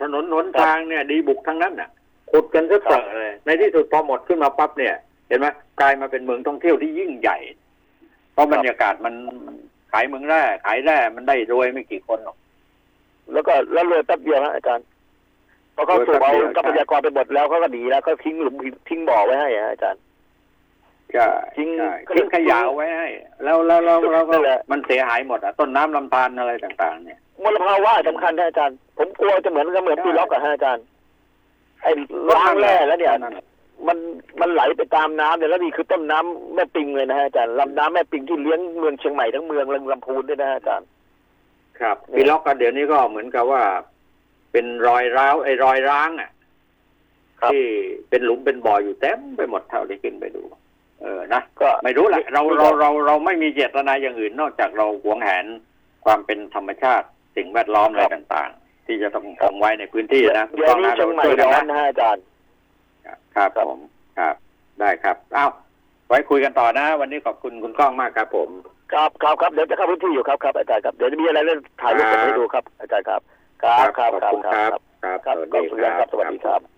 ถนนหนทางเนี่ย ดีบุกทั้งนั้นน่ะขุดกันซะเตอะเลยในที่สุดพอหมดขึ้นมาปั๊บเนี่ย เห็นไหมกลายมาเป็นเมืองท่องเที่ยวที่ยิ่งใหญ่ เพราะบรรยากาศมันมันขายเมืองแร่ขายแร่มันได้รวยไม่กี่คนหรอกแล้วก็แล้วเลยแป๊บเดียวฮะอาจารย์ พอเขาสูบเอารวยแป๊บเดียวทรัพยากรไปหมดแล้วเขาก็หนีแล้วเขาทิ้งหลุมทิ้งบ่อไว้ให้ฮะอาจารย์ใช่ทิ้งใช่ทิ้งขยะเอาไว้ให้แล้วแล้วแล้วแล้วก็นั่นแหละมันเสียหายหมดอะต้นน้ำลำธารอะไรต่างๆ เนี่ยมลภาวะสำคัญนะอาจารย์ ผมกลัวจะเหมือนกับเหมือนปีล็อกอะฮะอาจารย์ไอ้ล้างแร่แล้วเนี่ยนั่นแหละมันมันไหลไปตามน้ำเนี่ยแล้วนี่คือต้นน้ำแม่ปิงเลยนะฮะอาจารย์ลำน้ำแม่ปิงที่เลี้ยงเมืองเชียงใหม่ทั้งเมืองลำพูนด้วยนะฮะอาจารย์ ครับเนี่ยปีล็อกก็เดี๋ยวนี้ก็เหมือนกับว่า เป็นรอยร้าวไอ้รอยร้างอะครับที่เป็นหลุมเป็นบ่ออยู่เต็มไปหมดเท่าที่ขึ้นไปดู เออนะก็ไม่รู้แหละเรามีเราเราเราไม่มีเจตนาอย่างอื่น นอกจากเราหวงแหนความเป็นธรรมชาติสิ่งแวดล้อมอะไรต่าง ๆ ที่จะต้องคงไว้ในพื้นที่นะเดี๋ยวนี้เชียงใหม่ช่วยกัร้อนนะนะฮะอาจารย์ครับผมครับ ได้ครับอ้าวไว้คุยกันต่อนะ วันนี้ขอบคุณคุณก้องมากครับผม ครับครับครับเดี๋ยวจะเข้าพื้นที่อยู่ครับครับอาจารย์ครับเดี๋ยวจะมีอะไรเรื่องถ่ายรูปครับส่งให้ดูครับอาจารย์ครับ ครับครับขอบครับคุณคครัรับบครับครับสวัสก็ดีสุริยันครับสวัสดีครับ